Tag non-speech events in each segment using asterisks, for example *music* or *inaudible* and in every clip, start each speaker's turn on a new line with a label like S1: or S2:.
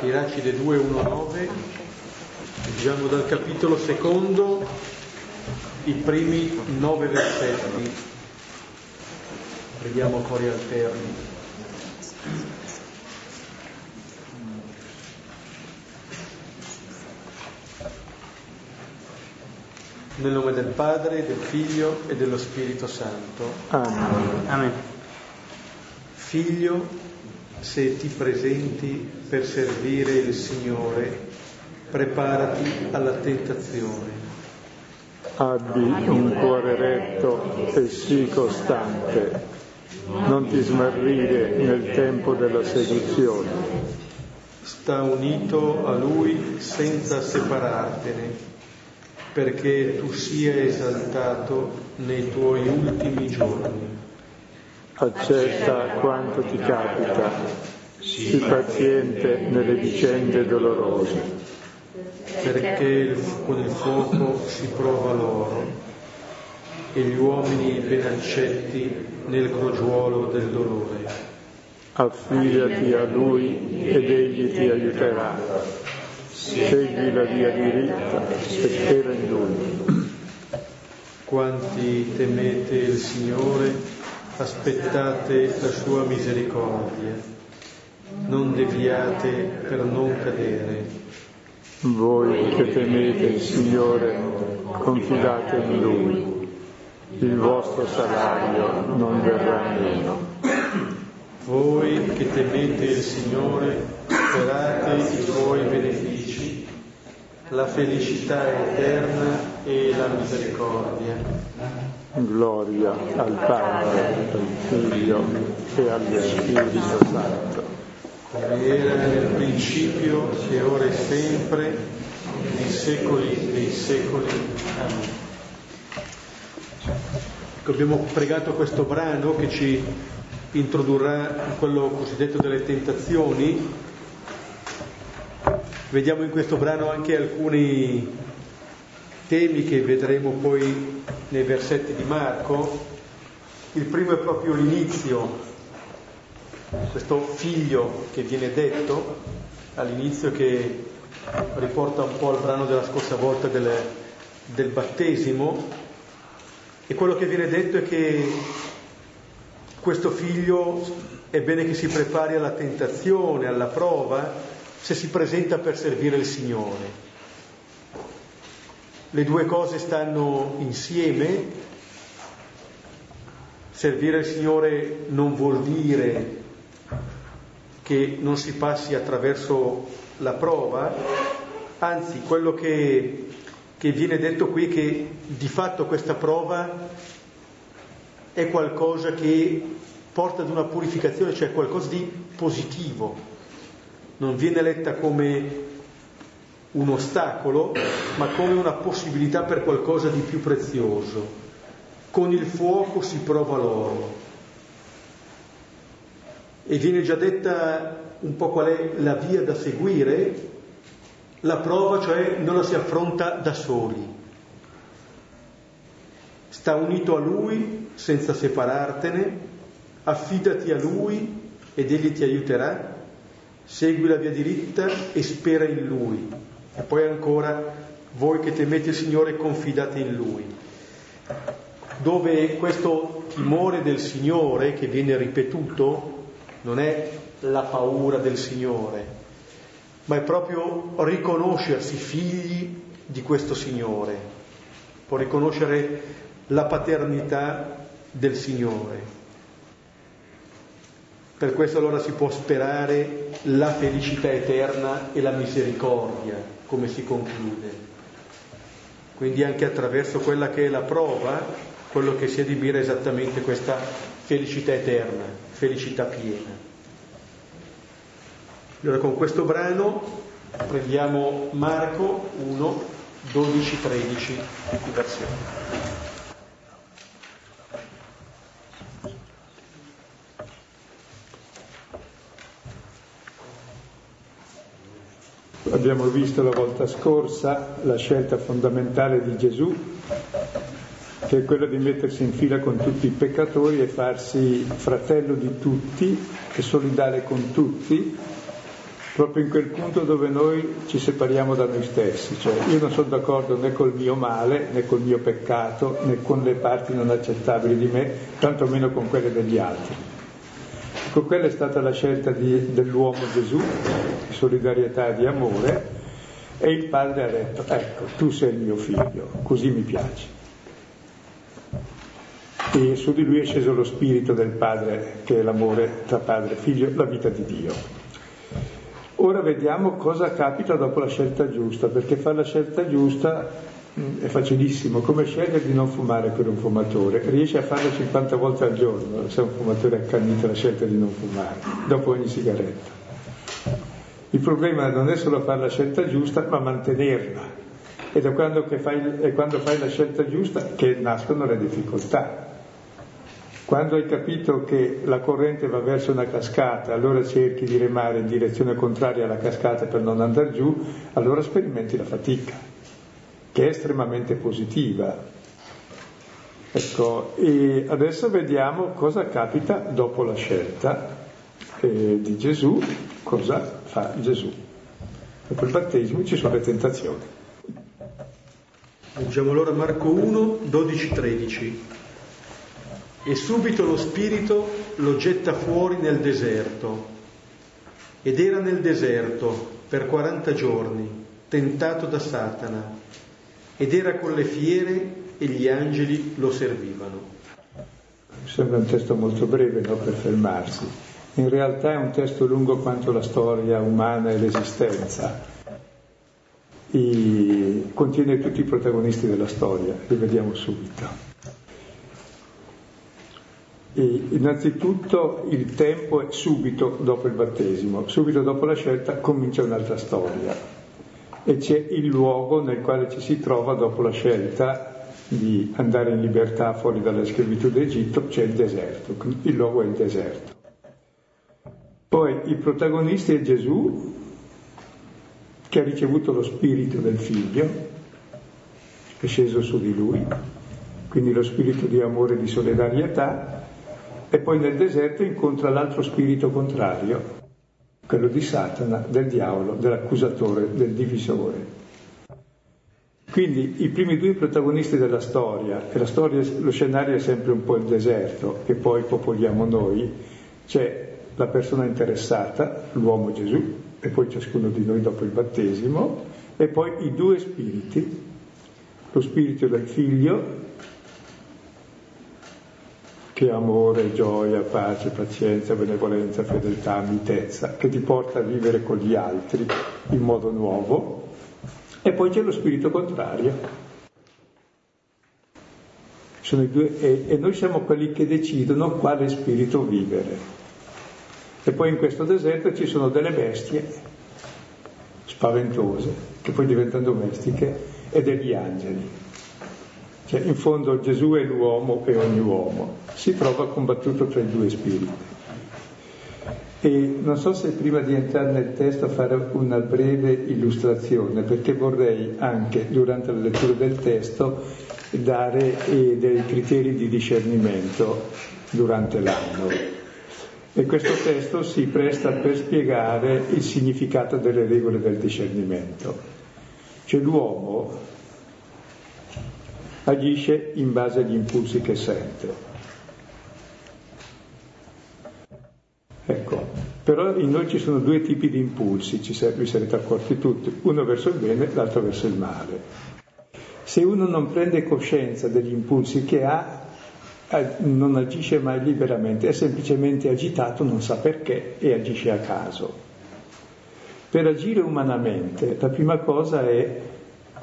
S1: Iracide 2.1.9, leggiamo dal capitolo secondo i primi nove versetti. Preghiamo cori alterni. Nel nome del Padre, del Figlio e dello Spirito Santo.
S2: Amen. Amen.
S1: Figlio, se ti presenti per servire il Signore, preparati alla tentazione.
S2: Abbi un cuore retto e sii costante. Non ti smarrire nel tempo della seduzione.
S1: Sta unito a Lui senza separartene perché tu sia esaltato nei tuoi ultimi giorni.
S2: Accetta quanto ti capita, sii paziente nelle vicende dolorose.
S1: Perché con il fuoco si prova l'oro e gli uomini ben accetti nel crogiuolo del dolore.
S2: Affidati a Lui ed Egli ti aiuterà segui la via diritta e spera in Lui.
S1: Quanti temete il Signore, aspettate la sua misericordia, non deviate per non cadere.
S2: Voi che temete il Signore, confidate in Lui, il vostro salario non verrà meno.
S1: Voi che temete il Signore, sperate i suoi benefici, la felicità eterna e la misericordia.
S2: Gloria al Padre, al Figlio e allo Spirito Santo.
S1: Come era nel principio, che ora e sempre, nei secoli dei secoli. Amen. Ecco, abbiamo pregato questo brano che ci introdurrà in quello cosiddetto delle tentazioni. Vediamo in questo brano anche alcuni temi che vedremo poi nei versetti di Marco. Il primo è proprio l'inizio, questo figlio che viene detto all'inizio che riporta un po' al brano della scorsa volta del, del battesimo e quello che viene detto è che questo figlio è bene che si prepari alla tentazione, alla prova, se si presenta per servire il Signore. Le due cose stanno insieme. Servire il Signore non vuol dire che non si passi attraverso la prova, anzi quello che, che viene detto qui è che di fatto questa prova è qualcosa che porta ad una purificazione, cioè qualcosa di positivo. Non viene letta come un ostacolo, ma come una possibilità per qualcosa di più prezioso. Con il fuoco si prova l'oro. E viene già detta un po' qual è la via da seguire. La prova, cioè, non la si affronta da soli. Sta unito a Lui senza separartene, affidati a Lui ed Egli ti aiuterà, segui la via diritta e spera in Lui. E poi ancora, voi che temete il Signore, confidate in Lui. Dove questo timore del Signore che viene ripetuto non è la paura del Signore, ma è proprio riconoscersi figli di questo Signore, può riconoscere la paternità del Signore. Per questo allora si può sperare la felicità eterna e la misericordia, come si conclude. Quindi anche attraverso quella che è la prova, quello che si adibira è esattamente questa felicità eterna, felicità piena. Allora con questo brano prendiamo Marco 1, 12, 13 di
S2: Abbiamo visto la volta scorsa la scelta fondamentale di Gesù, che è quella di mettersi in fila con tutti i peccatori e farsi fratello di tutti e solidale con tutti, proprio in quel punto dove noi ci separiamo da noi stessi, cioè io non sono d'accordo né col mio male, né col mio peccato, né con le parti non accettabili di me, tantomeno con quelle degli altri. Ecco, quella è stata la scelta di, dell'uomo Gesù, di solidarietà e di amore, e il padre ha detto, ecco, tu sei il mio figlio, così mi piaci. E su di lui è sceso lo spirito del padre, che è l'amore tra padre e figlio, la vita di Dio. Ora vediamo cosa capita dopo la scelta giusta, perché fare la scelta giusta è facilissimo, come scegliere di non fumare per un fumatore, riesce a farlo 50 volte al giorno, se è un fumatore accanito la scelta di non fumare, dopo ogni sigaretta. Il problema non è solo fare la scelta giusta, ma mantenerla. Ed è quando, fai, è quando fai la scelta giusta che nascono le difficoltà. Quando hai capito che la corrente va verso una cascata, allora cerchi di remare in direzione contraria alla cascata per non andare giù, allora sperimenti la fatica, che è estremamente positiva. Ecco, e adesso vediamo cosa capita dopo la scelta eh, di Gesù, cosa fa Gesù. Dopo il battesimo ci sono le tentazioni.
S1: Leggiamo allora Marco 1, 12, 13 e subito lo spirito lo getta fuori nel deserto. Ed era nel deserto per 40 giorni, tentato da Satana, ed era con le fiere e gli angeli lo servivano.
S2: Sembra un testo molto breve no, per fermarsi. In realtà è un testo lungo quanto la storia umana e l'esistenza. E contiene tutti i protagonisti della storia, li vediamo subito. E innanzitutto il tempo è subito dopo il battesimo, subito dopo la scelta comincia un'altra storia e c'è il luogo nel quale ci si trova dopo la scelta di andare in libertà fuori dalla schiavitù d'Egitto, c'è il deserto, il luogo è il deserto. Poi i protagonisti è Gesù che ha ricevuto lo spirito del figlio, è sceso su di lui, quindi lo spirito di amore e di solidarietà e poi nel deserto incontra l'altro spirito contrario, quello di Satana, del diavolo, dell'accusatore, del divisore. Quindi i primi due protagonisti della storia, e storia, lo scenario è sempre un po' il deserto, che poi popoliamo noi, c'è la persona interessata, l'uomo Gesù, e poi ciascuno di noi dopo il battesimo, e poi i due spiriti, lo spirito del figlio che amore, gioia, pace, pazienza, benevolenza, fedeltà, mitezza, che ti porta a vivere con gli altri in modo nuovo. E poi c'è lo spirito contrario. Due, e, e noi siamo quelli che decidono quale spirito vivere. E poi in questo deserto ci sono delle bestie spaventose, che poi diventano domestiche, e degli angeli cioè, in fondo Gesù è l'uomo e ogni uomo, si trova combattuto tra i due spiriti. E non so se prima di entrare nel testo fare una breve illustrazione, perché vorrei anche durante la lettura del testo dare eh, dei criteri di discernimento durante l'anno. E questo testo si presta per spiegare il significato delle regole del discernimento. Cioè l'uomo agisce in base agli impulsi che sente. Ecco, però in noi ci sono due tipi di impulsi, ci vi sarete accorti tutti, uno verso il bene, l'altro verso il male. Se uno non prende coscienza degli impulsi che ha, non agisce mai liberamente, è semplicemente agitato, non sa perché e agisce a caso. Per agire umanamente la prima cosa è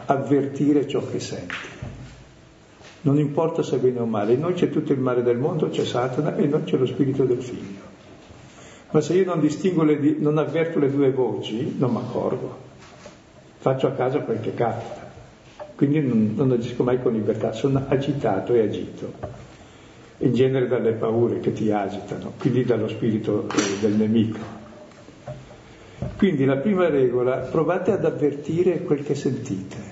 S2: avvertire ciò che sente. Non importa se è bene o male, in noi c'è tutto il male del mondo, c'è Satana e in noi c'è lo spirito del figlio. Ma se io non distingo, le, non avverto le due voci, non mi accorgo. Faccio a casa quel che capita. Quindi non, non agisco mai con libertà, sono agitato e agito. In genere dalle paure che ti agitano, quindi dallo spirito eh, del nemico. Quindi la prima regola, provate ad avvertire quel che sentite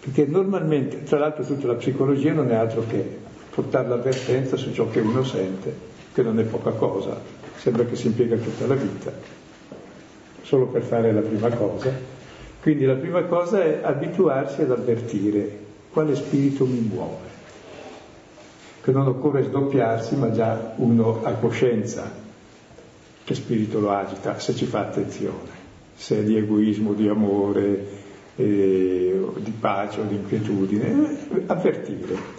S2: perché normalmente, tra l'altro tutta la psicologia non è altro che portare l'avvertenza su ciò che uno sente, che non è poca cosa, sembra che si impiega tutta la vita. solo per fare la prima cosa. Quindi la prima cosa è abituarsi ad avvertire quale spirito mi muove. Che non occorre sdoppiarsi, ma già uno ha coscienza che spirito lo agita, se ci fa attenzione, se è di egoismo, di amore, eh, di pace o di inquietudine, avvertire.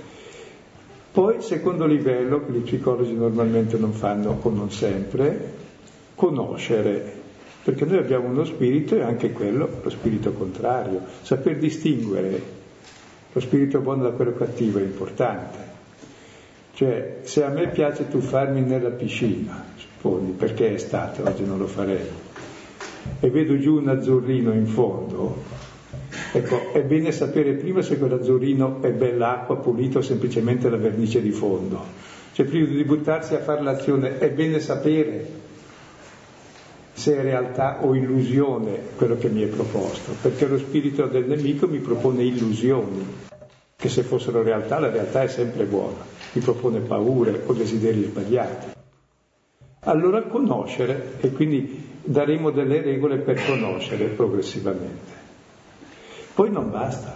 S2: Poi, secondo livello, che gli psicologi normalmente non fanno o non sempre, conoscere, perché noi abbiamo uno spirito e anche quello, lo spirito contrario. Saper distinguere lo spirito buono da quello cattivo è importante. Cioè, se a me piace tuffarmi nella piscina, supponi, perché è estate, oggi non lo farei, e vedo giù un azzurrino in fondo, Ecco, è bene sapere prima se quell'azzurrino è bella acqua pulita o semplicemente la vernice di fondo. Cioè prima di buttarsi a fare l'azione è bene sapere se è realtà o illusione quello che mi è proposto, perché lo spirito del nemico mi propone illusioni, che se fossero realtà la realtà è sempre buona, mi propone paure o desideri sbagliati. Allora conoscere e quindi daremo delle regole per conoscere progressivamente. Poi non basta.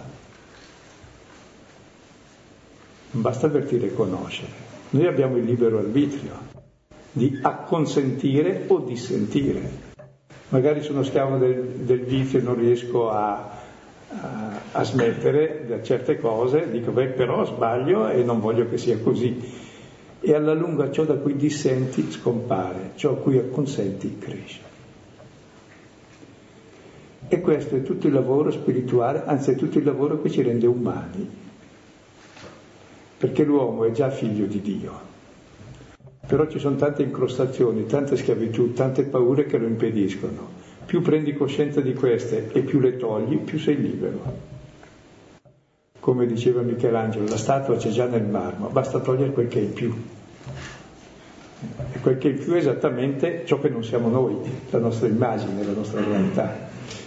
S2: Non basta avvertire e. Noi abbiamo il libero arbitrio di acconsentire o dissentire. Magari sono schiavo del, del vizio e non riesco a, a, a, smettere da certe cose, dico beh però sbaglio e non voglio che sia così. E alla lunga ciò da cui dissenti scompare, ciò a cui acconsenti cresce. E questo è tutto il lavoro spirituale, anzi è tutto il lavoro che ci rende umani, perché l'uomo è già figlio di Dio. Però ci sono tante incrostazioni, tante schiavitù, tante paure che lo impediscono. Più prendi coscienza di queste e più le togli, più sei libero. Come diceva Michelangelo, la statua c'è già nel marmo, basta togliere quel che è in più. E quel che è in più è esattamente ciò che non siamo noi, la nostra immagine, la nostra realtà.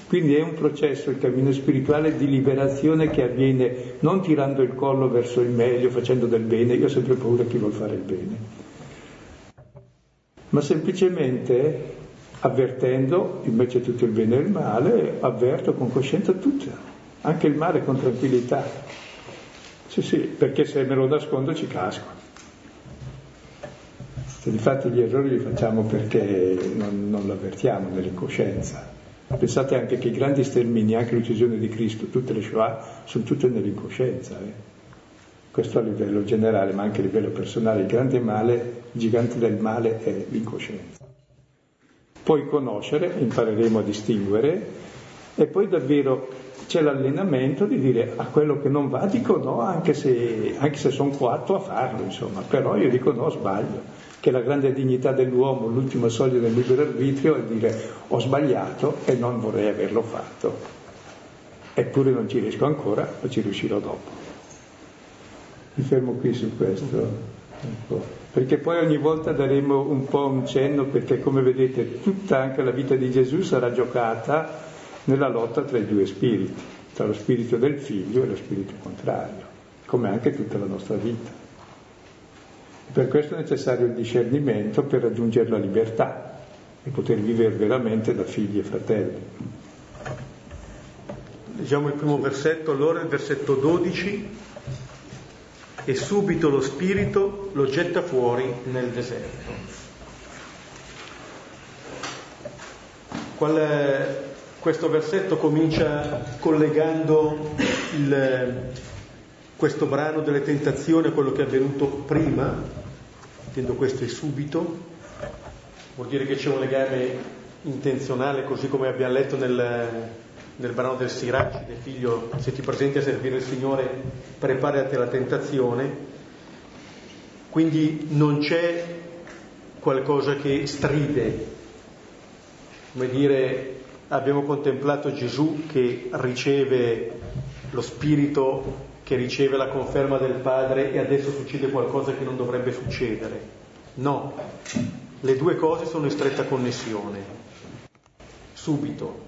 S2: Quindi è un processo, il cammino spirituale, di liberazione che avviene non tirando il collo verso il meglio, facendo del bene, io ho sempre paura chi vuol fare il bene, ma semplicemente avvertendo invece tutto il bene e il male, avverto con coscienza tutto, anche il male con tranquillità. Sì, sì, perché se me lo nascondo ci casco. Se difatti gli errori li facciamo perché non, non lo avvertiamo Pensate anche che i grandi stermini, anche l'uccisione di Cristo, tutte le Shoah, sono tutte nell'incoscienza. Eh? Questo a livello generale, ma anche a livello personale. Il grande male, il gigante del male è l'incoscienza. Poi conoscere, impareremo a distinguere e poi davvero c'è l'allenamento di dire a quello che non va dico no, anche se, anche se sono coatto a farlo, insomma, però io dico no, sbaglio che la grande dignità dell'uomo, l'ultima soglia del libero arbitrio è dire ho sbagliato e non vorrei averlo fatto. Eppure non ci riesco ancora, ma ci riuscirò dopo. Mi fermo qui su questo. Perché poi ogni volta daremo un po' un cenno, perché come vedete tutta anche la vita di Gesù sarà giocata nella lotta tra i due spiriti, tra lo spirito del figlio e lo spirito contrario, come anche tutta la nostra vita. Per questo è necessario il discernimento per raggiungere la libertà e poter vivere veramente da figli e fratelli.
S1: Leggiamo il primo versetto, allora il versetto 12, e subito lo spirito lo getta fuori nel deserto. Qual, questo versetto comincia collegando il, questo brano delle tentazioni a quello che è avvenuto prima, intendo questo è subito, vuol dire che c'è un legame intenzionale, così come abbiamo letto nel, nel brano del Siracide, figlio, se ti presenti a servire il Signore, preparati alla tentazione, quindi non c'è qualcosa che stride, come dire, abbiamo contemplato Gesù che riceve lo Spirito che riceve la conferma del padre e adesso succede qualcosa che non dovrebbe succedere. No, le due cose sono in stretta connessione, subito.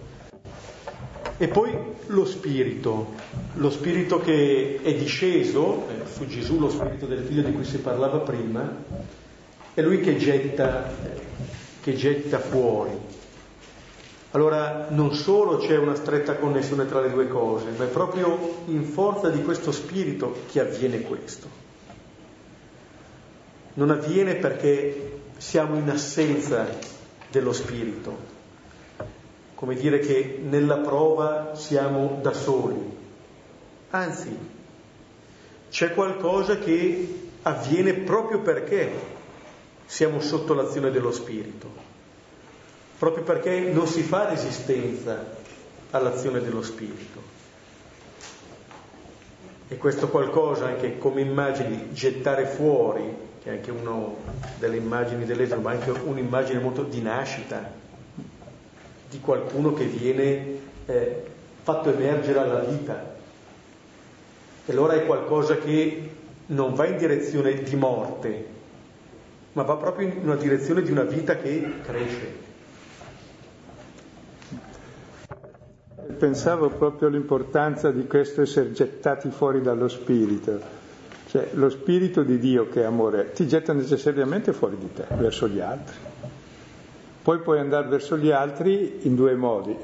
S1: E poi lo spirito, lo spirito che è disceso eh, su Gesù, lo spirito del figlio di cui si parlava prima, è lui che getta, che getta fuori. Allora non solo c'è una stretta connessione tra le due cose, ma è proprio in forza di questo spirito che avviene questo. Non avviene perché siamo in assenza dello spirito, come dire che nella prova siamo da soli, anzi c'è qualcosa che avviene proprio perché siamo sotto l'azione dello spirito proprio perché non si fa resistenza all'azione dello Spirito. E questo qualcosa anche come immagini gettare fuori, che è anche una delle immagini dell'Esodo, ma anche un'immagine molto di nascita, di qualcuno che viene eh, fatto emergere alla vita. E allora è qualcosa che non va in direzione di morte, ma va proprio in una direzione di una vita che cresce.
S2: Pensavo proprio all'importanza di questo essere gettati fuori dallo spirito. Cioè, lo spirito di Dio che è amore ti getta necessariamente fuori di te, verso gli altri. Poi puoi andare verso gli altri in due modi.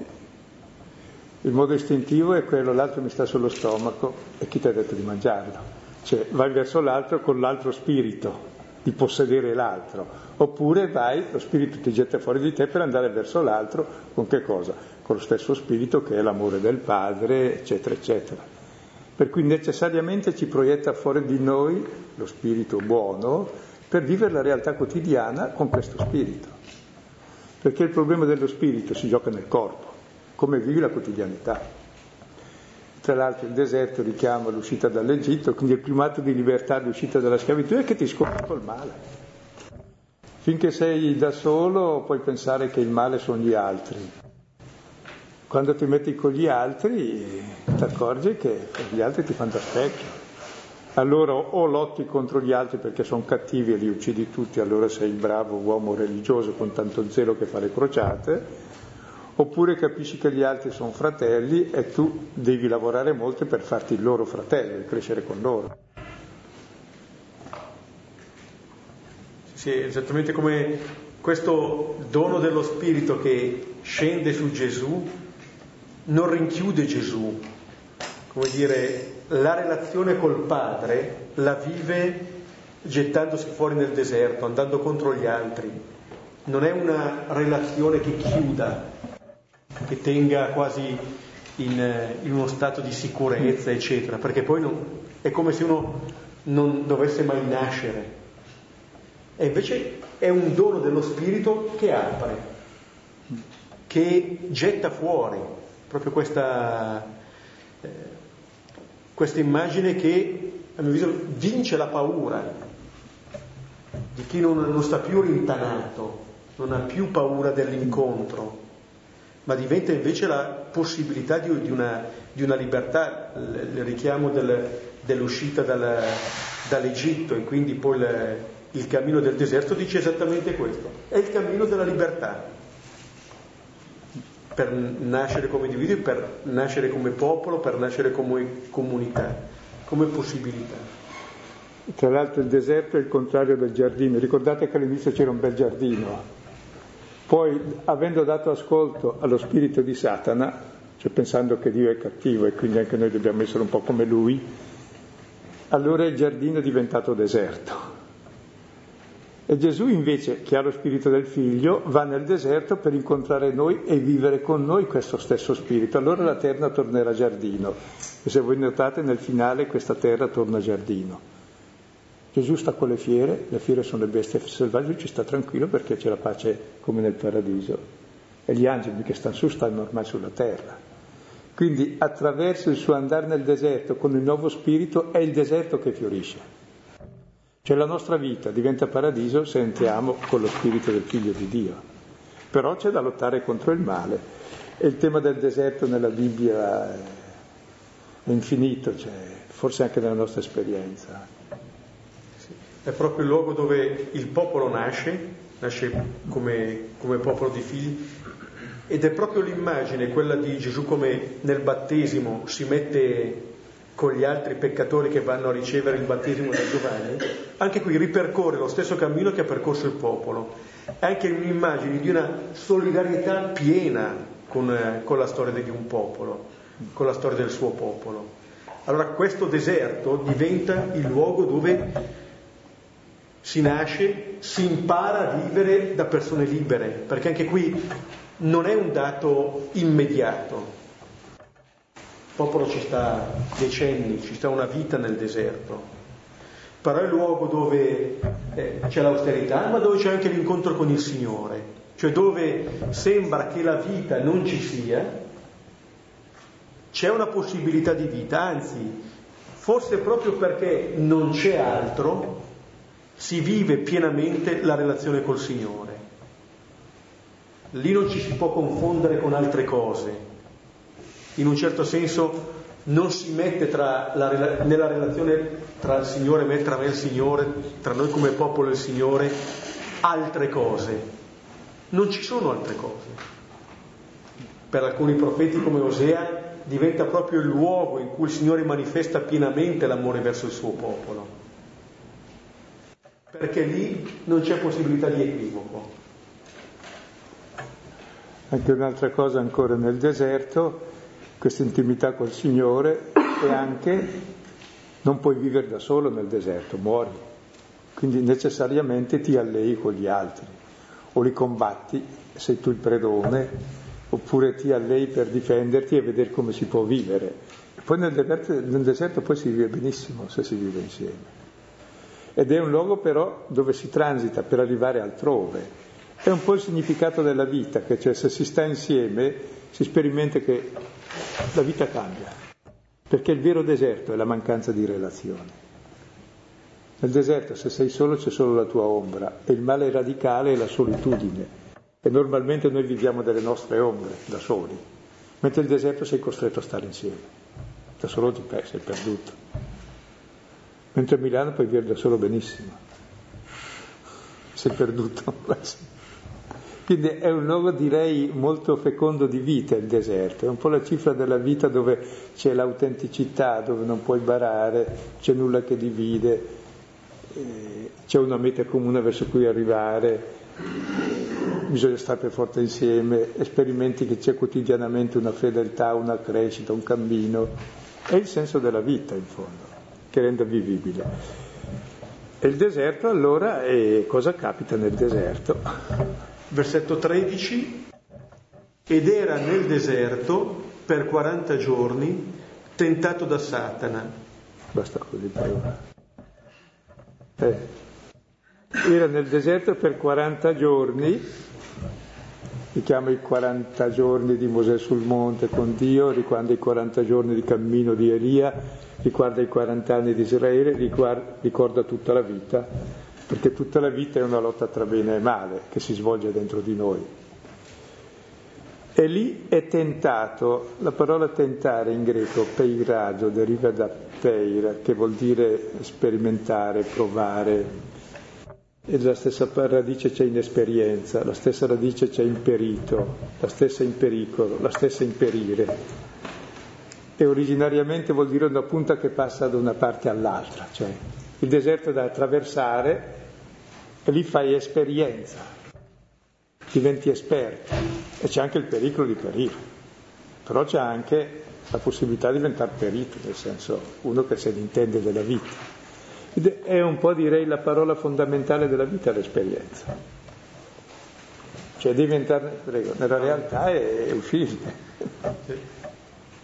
S2: Il modo istintivo è quello, l'altro mi sta sullo stomaco e chi ti ha detto di mangiarlo? Cioè, vai verso l'altro con l'altro spirito, di possedere l'altro, oppure vai, lo spirito ti getta fuori di te per andare verso l'altro con che cosa? Con lo stesso spirito che è l'amore del Padre, eccetera, eccetera. Per cui necessariamente ci proietta fuori di noi lo spirito buono per vivere la realtà quotidiana con questo spirito. Perché il problema dello spirito si gioca nel corpo, come vivi la quotidianità. Tra l'altro il deserto richiama l'uscita dall'Egitto, quindi il primato di libertà, l'uscita dalla schiavitù è che ti scopri col male. Finché sei da solo puoi pensare che il male sono gli altri. Quando ti metti con gli altri ti accorgi che gli altri ti fanno da specchio. Allora o lotti contro gli altri perché sono cattivi e li uccidi tutti, allora sei il bravo uomo religioso con tanto zelo che fa le crociate, oppure capisci che gli altri sono fratelli e tu devi lavorare molto per farti il loro fratello e crescere con loro.
S1: Sì, esattamente come questo dono dello Spirito che scende su Gesù non rinchiude Gesù, come dire, la relazione col Padre la vive gettandosi fuori nel deserto, andando contro gli altri. Non è una relazione che chiuda, che tenga quasi in, in uno stato di sicurezza, eccetera, perché poi non, è come se uno non dovesse mai nascere. E invece è un dono dello Spirito che apre, che getta fuori proprio questa, eh, questa immagine che, a mio avviso, vince la paura di chi non, non sta più rintanato, non ha più paura dell'incontro, ma diventa invece la possibilità di, di, una, di una, libertà, il, richiamo del, dell'uscita dal, dall'Egitto e quindi poi il, il cammino del deserto dice esattamente questo, è il cammino della libertà, per nascere come individui, per nascere come popolo, per nascere come comunità, come possibilità.
S2: Tra l'altro il deserto è il contrario del giardino, ricordate che all'inizio c'era un bel giardino, poi, avendo dato ascolto allo spirito di Satana, cioè pensando che Dio è cattivo e quindi anche noi dobbiamo essere un po' come lui, allora il giardino è diventato deserto. E Gesù invece, che ha lo spirito del figlio, va nel deserto per incontrare noi e vivere con noi questo stesso spirito. Allora la terra tornerà giardino. E se voi notate nel finale questa terra torna giardino. Gesù sta con le fiere, le fiere sono le bestie selvagge, ci sta tranquillo perché c'è la pace come nel paradiso. E gli angeli che stanno su stanno ormai sulla terra. Quindi attraverso il suo andare nel deserto con il nuovo spirito è il deserto che fiorisce. Cioè la nostra vita diventa paradiso se entriamo con lo spirito del figlio di Dio. Però c'è da lottare contro il male. E il tema del deserto nella Bibbia è infinito, cioè, forse anche nella nostra esperienza
S1: è proprio il luogo dove il popolo nasce, nasce come, come popolo di figli, ed è proprio l'immagine, quella di Gesù come nel battesimo si mette con gli altri peccatori che vanno a ricevere il battesimo da Giovanni, anche qui ripercorre lo stesso cammino che ha percorso il popolo. È anche un'immagine di una solidarietà piena con, eh, con la storia di un popolo, con la storia del suo popolo. Allora questo deserto diventa il luogo dove si nasce, si impara a vivere da persone libere, perché anche qui non è un dato immediato. Popolo ci sta decenni, ci sta una vita nel deserto, però è il luogo dove eh, c'è l'austerità, ma dove c'è anche l'incontro con il Signore, cioè dove sembra che la vita non ci sia, c'è una possibilità di vita, anzi, forse proprio perché non c'è altro, si vive pienamente la relazione col Signore. Lì non ci si può confondere con altre cose. In un certo senso non si mette la, nella relazione tra il Signore e me, tra me e il Signore, tra noi come popolo e il Signore, altre cose. Non ci sono altre cose. Per alcuni profeti come Osea diventa proprio il luogo in cui il Signore manifesta pienamente l'amore verso il suo popolo perché lì non c'è possibilità di equivoco.
S2: Anche un'altra cosa ancora nel deserto, questa intimità col Signore e anche non puoi vivere da solo nel deserto, muori, quindi necessariamente ti allei con gli altri, o li combatti, sei tu il predone, oppure ti allei per difenderti e vedere come si può vivere. Poi nel deserto, nel deserto poi si vive benissimo se si vive insieme ed è un luogo però dove si transita per arrivare altrove. È un po' il significato della vita, che cioè se si sta insieme si sperimenta che la vita cambia, perché il vero deserto è la mancanza di relazioni. Nel deserto se sei solo c'è solo la tua ombra e il male radicale è la solitudine e normalmente noi viviamo delle nostre ombre da soli, mentre il deserto sei costretto a stare insieme, da solo ti sei perduto mentre a Milano puoi vivere da solo benissimo. Sei perduto. *laughs* Quindi è un luogo direi molto fecondo di vita il deserto, è un po' la cifra della vita dove c'è l'autenticità, dove non puoi barare, c'è nulla che divide, eh, c'è una meta comune verso cui arrivare, bisogna stare per forza insieme, sperimenti che c'è quotidianamente una fedeltà, una crescita, un cammino, è il senso della vita in fondo che renda vivibile. E il deserto allora, e cosa capita nel deserto?
S1: Versetto 13, ed era nel deserto per 40 giorni tentato da Satana.
S2: Basta così. Eh. Era nel deserto per 40 giorni, si chiama i 40 giorni di Mosè sul monte con Dio, ricorda i 40 giorni di cammino di Elia, riguarda i 40 anni di Israele, ricorda tutta la vita, perché tutta la vita è una lotta tra bene e male che si svolge dentro di noi. E lì è tentato, la parola tentare in greco, peiraggio, deriva da peira, che vuol dire sperimentare, provare, e la stessa radice c'è inesperienza, la stessa radice c'è imperito, la stessa in pericolo, la stessa imperire e originariamente vuol dire una punta che passa da una parte all'altra, cioè il deserto da attraversare e lì fai esperienza, diventi esperto e c'è anche il pericolo di perire, però c'è anche la possibilità di diventare perito, nel senso uno che se ne intende della vita. Ed è un po' direi la parola fondamentale della vita l'esperienza. Cioè diventare, prego, nella realtà è, è uscire.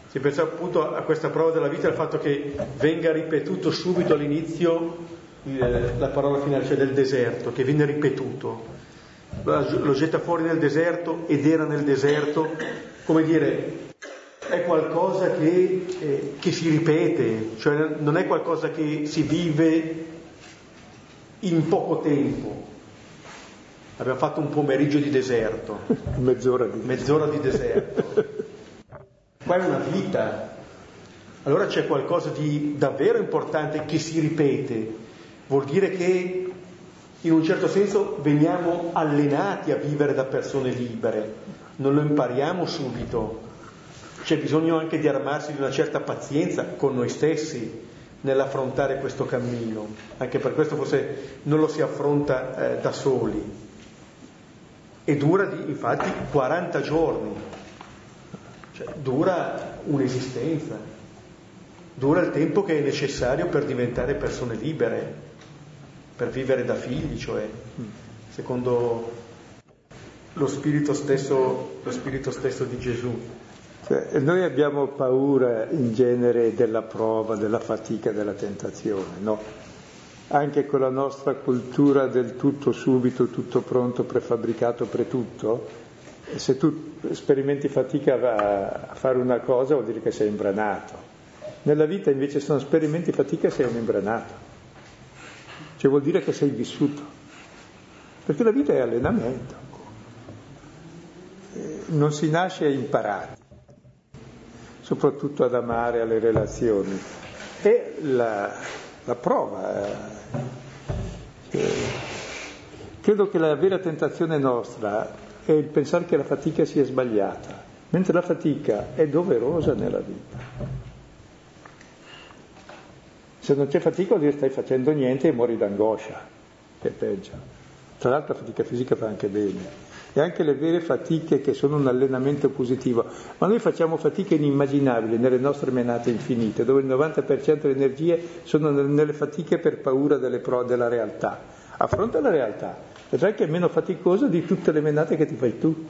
S1: Si pensa appunto a questa prova della vita, al fatto che venga ripetuto subito all'inizio eh, la parola finale, cioè del deserto, che viene ripetuto. Lo getta fuori nel deserto ed era nel deserto, come dire, è qualcosa che, eh, che si ripete, cioè non è qualcosa che si vive in poco tempo. Abbiamo fatto un pomeriggio di deserto. *laughs*
S2: Mezz'ora di,
S1: Mezz'ora di deserto. *laughs* Qua è una vita. Allora c'è qualcosa di davvero importante che si ripete. Vuol dire che in un certo senso veniamo allenati a vivere da persone libere, non lo impariamo subito. C'è bisogno anche di armarsi di una certa pazienza con noi stessi nell'affrontare questo cammino, anche per questo forse non lo si affronta eh, da soli. E dura infatti 40 giorni, cioè, dura un'esistenza, dura il tempo che è necessario per diventare persone libere, per vivere da figli, cioè secondo lo spirito stesso, lo spirito stesso di Gesù.
S2: Cioè, noi abbiamo paura in genere della prova, della fatica, della tentazione, no? Anche con la nostra cultura del tutto subito, tutto pronto, prefabbricato, pretutto, se tu sperimenti fatica a fare una cosa vuol dire che sei imbranato. Nella vita invece se non sperimenti fatica sei un imbranato. Cioè vuol dire che sei vissuto. Perché la vita è allenamento. Eh, non si nasce imparati, soprattutto ad amare alle relazioni. E la, la prova. Eh, credo che la vera tentazione nostra è il pensare che la fatica sia sbagliata, mentre la fatica è doverosa nella vita. Se non c'è fatica vuol dire stai facendo niente e muori d'angoscia, che è peggio. Tra l'altro la fatica fisica fa anche bene. E anche le vere fatiche che sono un allenamento positivo. Ma noi facciamo fatiche inimmaginabili nelle nostre menate infinite, dove il 90% delle energie sono nelle fatiche per paura pro, della realtà. Affronta la realtà, vedrai che è meno faticosa di tutte le menate che ti fai tu.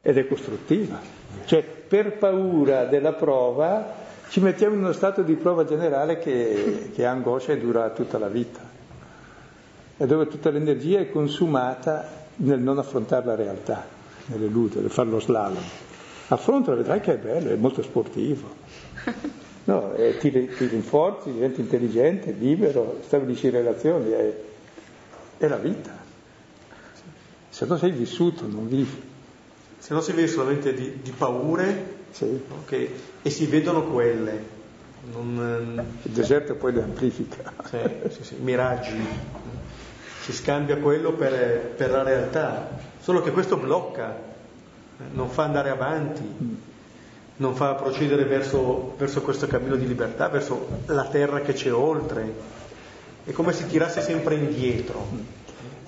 S2: Ed è costruttiva. Cioè, per paura della prova, ci mettiamo in uno stato di prova generale che, che angoscia e dura tutta la vita. E dove tutta l'energia è consumata nel non affrontare la realtà, nell'eludere, nel fare lo slalom. Affrontalo, vedrai che è bello, è molto sportivo. No, ti, ti rinforzi, diventi intelligente, libero, stabilisci relazioni, è, è la vita se no sei vissuto, non vivi.
S1: Se no si vive solamente di, di paure sì. che, e si vedono quelle.
S2: Non, Il deserto poi le amplifica.
S1: Sì, sì, sì, miraggi. Si scambia quello per, per, la realtà, solo che questo blocca, non fa andare avanti, non fa procedere verso, verso questo cammino di libertà, verso la terra che c'è oltre. È come se tirasse sempre indietro.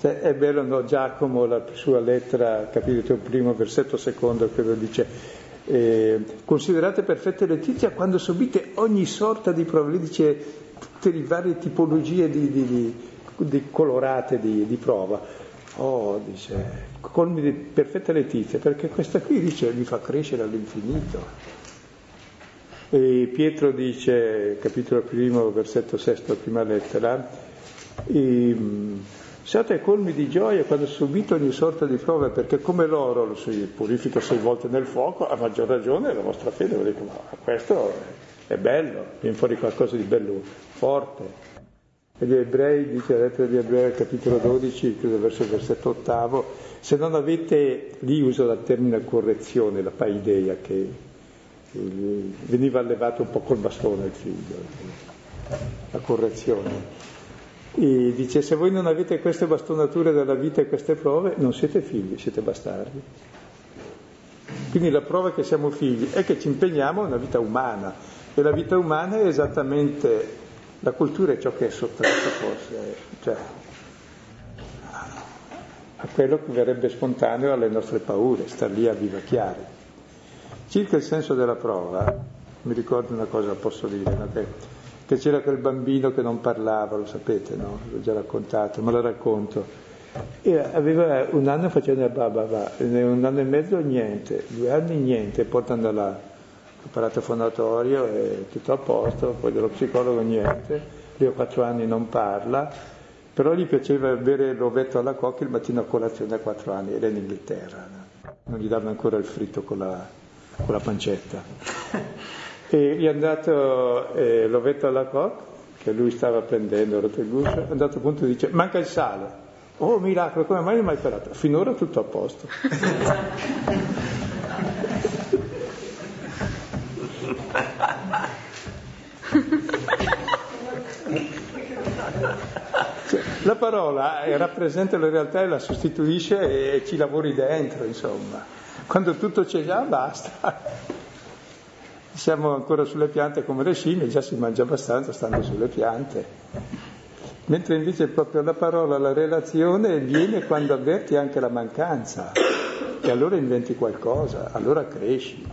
S2: Cioè, è bello, no? Giacomo, la sua lettera, capitolo primo, versetto secondo, credo dice, eh, considerate perfette letizia quando subite ogni sorta di prova, lui dice tutte le varie tipologie di, di, di, di colorate di, prova. Oh, dice, colmi di perfetta letizia, perché questa qui dice vi fa crescere all'infinito. E Pietro dice, capitolo primo, versetto sesto, prima lettera, e, Siate colmi di gioia quando subite ogni sorta di prove, perché come l'oro lo si purifica sei volte nel fuoco, a maggior ragione la vostra fede, voi dite, ma questo è bello, viene fuori qualcosa di bello, forte. E gli ebrei, dice la lettera di ebrei al capitolo 12, credo verso il versetto ottavo, se non avete, lì uso la termine correzione, la paideia, che veniva allevato un po' col bastone il figlio, la correzione e dice se voi non avete queste bastonature della vita e queste prove, non siete figli, siete bastardi. Quindi la prova che siamo figli è che ci impegniamo a una vita umana e la vita umana è esattamente, la cultura è ciò che è sottratto forse, cioè a quello che verrebbe spontaneo alle nostre paure, star lì a vivacchiare. Circa il senso della prova, mi ricordo una cosa, posso dire, no? Che c'era quel bambino che non parlava, lo sapete, no? L'ho già raccontato, ma lo racconto. E aveva un anno facendo il bababa, un anno e mezzo niente, due anni niente, portando l'apparato fonatorio e tutto a posto, poi dello psicologo niente, lui a quattro anni non parla, però gli piaceva bere l'ovetto alla cocca il mattino a colazione a quattro anni, era in Inghilterra, non gli davano ancora il fritto con la, con la pancetta. *laughs* E è andato eh, l'ovetto alla coque, che lui stava prendendo, rotto è andato appunto e dice, manca il sale. Oh miracolo, come mai non mai pelato? Finora tutto a posto. Cioè, la parola eh, rappresenta la realtà e la sostituisce e ci lavori dentro, insomma. Quando tutto c'è già, basta siamo ancora sulle piante come le scimmie, già si mangia abbastanza stando sulle piante. Mentre invece proprio la parola, la relazione viene quando avverti anche la mancanza e allora inventi qualcosa, allora cresci.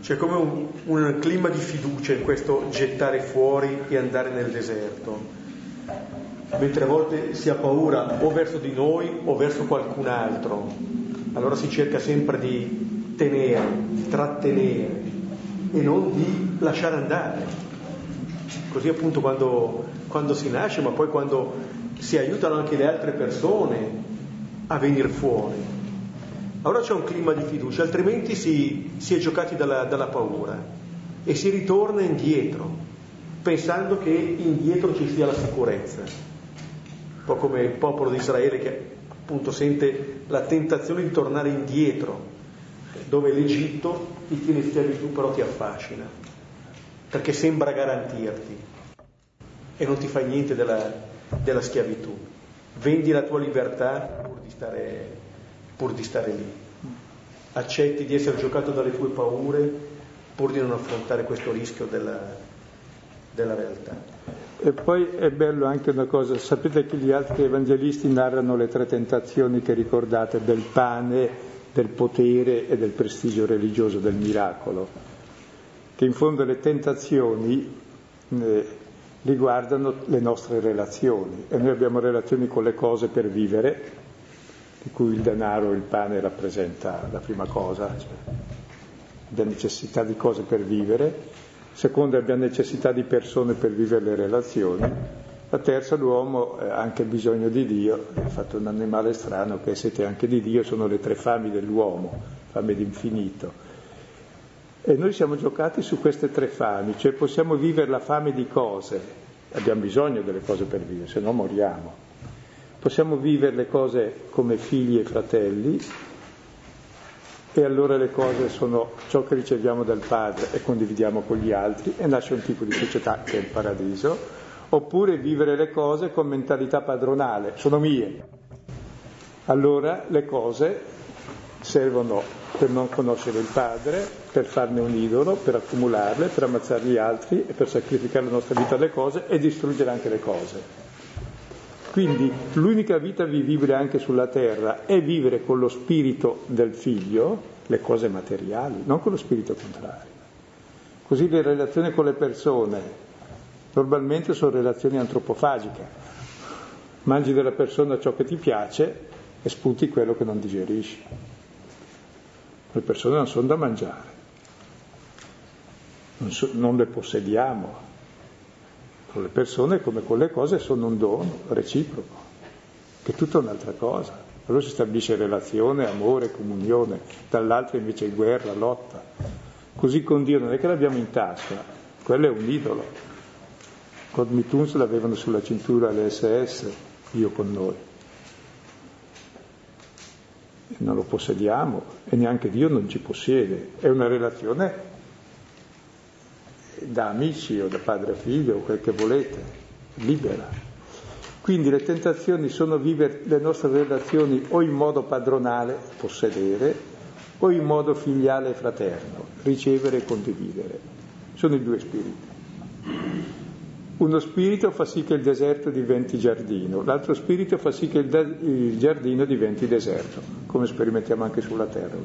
S1: C'è come un, un clima di fiducia in questo gettare fuori e andare nel deserto mentre a volte si ha paura o verso di noi o verso qualcun altro. Allora si cerca sempre di tenere, di trattenere e non di lasciare andare. Così appunto quando, quando si nasce, ma poi quando si aiutano anche le altre persone a venire fuori. Allora c'è un clima di fiducia, altrimenti si, si è giocati dalla, dalla paura e si ritorna indietro, pensando che indietro ci sia la sicurezza. Un po' come il popolo di Israele che appunto sente la tentazione di tornare indietro, dove l'Egitto ti tiene schiavitù però ti affascina, perché sembra garantirti e non ti fa niente della, della schiavitù. Vendi la tua libertà pur di stare pur di stare lì. Accetti di essere giocato dalle tue paure pur di non affrontare questo rischio della, della realtà.
S2: E poi è bello anche una cosa, sapete che gli altri evangelisti narrano le tre tentazioni che ricordate del pane, del potere e del prestigio religioso, del miracolo, che in fondo le tentazioni eh, riguardano le nostre relazioni. E noi abbiamo relazioni con le cose per vivere, di cui il denaro e il pane rappresenta la prima cosa, cioè la necessità di cose per vivere, seconda abbiamo necessità di persone per vivere le relazioni, la terza l'uomo ha anche bisogno di Dio, è fatto un animale strano che siete anche di Dio, sono le tre fami dell'uomo, fame d'infinito. E noi siamo giocati su queste tre fami, cioè possiamo vivere la fame di cose, abbiamo bisogno delle cose per vivere, se no moriamo. Possiamo vivere le cose come figli e fratelli e allora le cose sono ciò che riceviamo dal Padre e condividiamo con gli altri e nasce un tipo di società che è il paradiso, oppure vivere le cose con mentalità padronale, sono mie. Allora le cose servono per non conoscere il Padre, per farne un idolo, per accumularle, per ammazzare gli altri e per sacrificare la nostra vita alle cose e distruggere anche le cose. Quindi l'unica vita vivibile anche sulla terra è vivere con lo spirito del figlio le cose materiali, non con lo spirito contrario. Così le relazioni con le persone normalmente sono relazioni antropofagiche. Mangi della persona ciò che ti piace e sputi quello che non digerisci. Le persone non sono da mangiare, non, so, non le possediamo, con le persone come con le cose sono un dono reciproco, che è tutta un'altra cosa. Allora si stabilisce relazione, amore, comunione, dall'altro invece guerra, lotta. Così con Dio non è che l'abbiamo in tasca, quello è un idolo. Con Mituns l'avevano sulla cintura le SS, Dio con noi. Non lo possediamo e neanche Dio non ci possiede, è una relazione da amici o da padre a figlio o quel che volete, libera. Quindi le tentazioni sono vivere le nostre relazioni o in modo padronale, possedere, o in modo filiale e fraterno, ricevere e condividere. Sono i due spiriti. Uno spirito fa sì che il deserto diventi giardino, l'altro spirito fa sì che il, de- il giardino diventi deserto, come sperimentiamo anche sulla terra.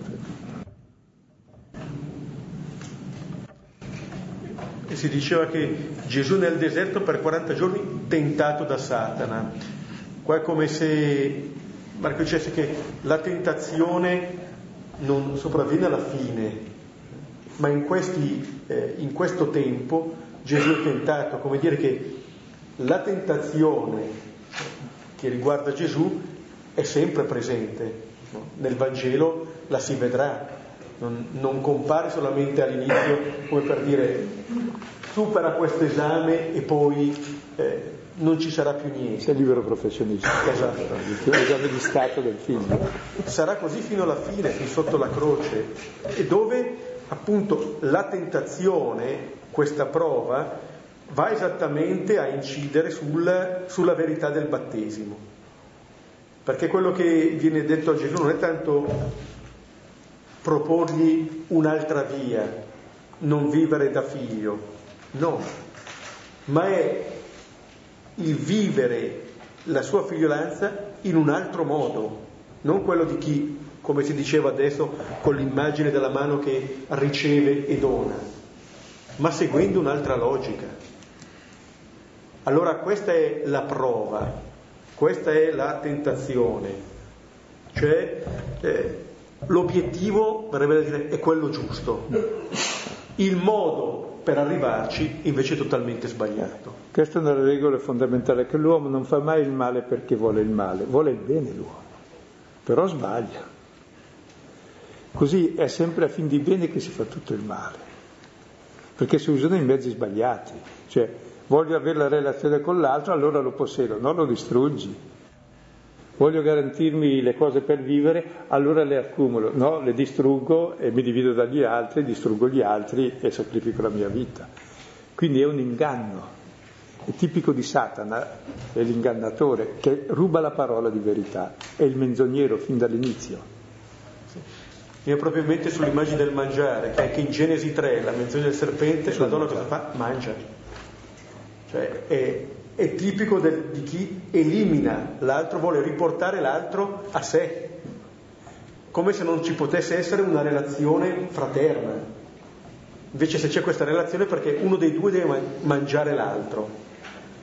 S1: E si diceva che Gesù nel deserto per 40 giorni tentato da Satana. Qua è come se Marco dicesse che la tentazione non sopravviene alla fine, ma in, questi, eh, in questo tempo Gesù è tentato, come dire che la tentazione che riguarda Gesù è sempre presente, nel Vangelo la si vedrà, non, non compare solamente all'inizio come per dire supera questo esame e poi eh, non ci sarà più niente.
S2: Sei libero professionista.
S1: Esatto.
S2: L'esame di Stato del figlio.
S1: Sarà così fino alla fine, fin sotto la croce, e dove appunto la tentazione, questa prova, va esattamente a incidere sul, sulla verità del battesimo. Perché quello che viene detto a Gesù non è tanto proporgli un'altra via, non vivere da figlio, no, ma è il vivere la sua figliolanza in un altro modo, non quello di chi come si diceva adesso, con l'immagine della mano che riceve e dona, ma seguendo un'altra logica. Allora questa è la prova, questa è la tentazione, cioè eh, l'obiettivo, verrebbe dire, è quello giusto, il modo per arrivarci invece è totalmente sbagliato.
S2: Questa è una regola fondamentale, che l'uomo non fa mai il male perché vuole il male, vuole il bene l'uomo, però sbaglia. Così è sempre a fin di bene che si fa tutto il male, perché si usano i mezzi sbagliati, cioè voglio avere la relazione con l'altro, allora lo possiedo, non lo distruggi. Voglio garantirmi le cose per vivere, allora le accumulo, no, le distruggo e mi divido dagli altri, distruggo gli altri e sacrifico la mia vita. Quindi è un inganno, è tipico di Satana, è l'ingannatore che ruba la parola di verità, è il menzognero fin dall'inizio.
S1: È proprio in mente sull'immagine del mangiare, che anche in Genesi 3, la menzione del serpente, la donna cosa fa? Mangia. Cioè è, è tipico del, di chi elimina l'altro, vuole riportare l'altro a sé, come se non ci potesse essere una relazione fraterna. Invece se c'è questa relazione perché uno dei due deve mangiare l'altro,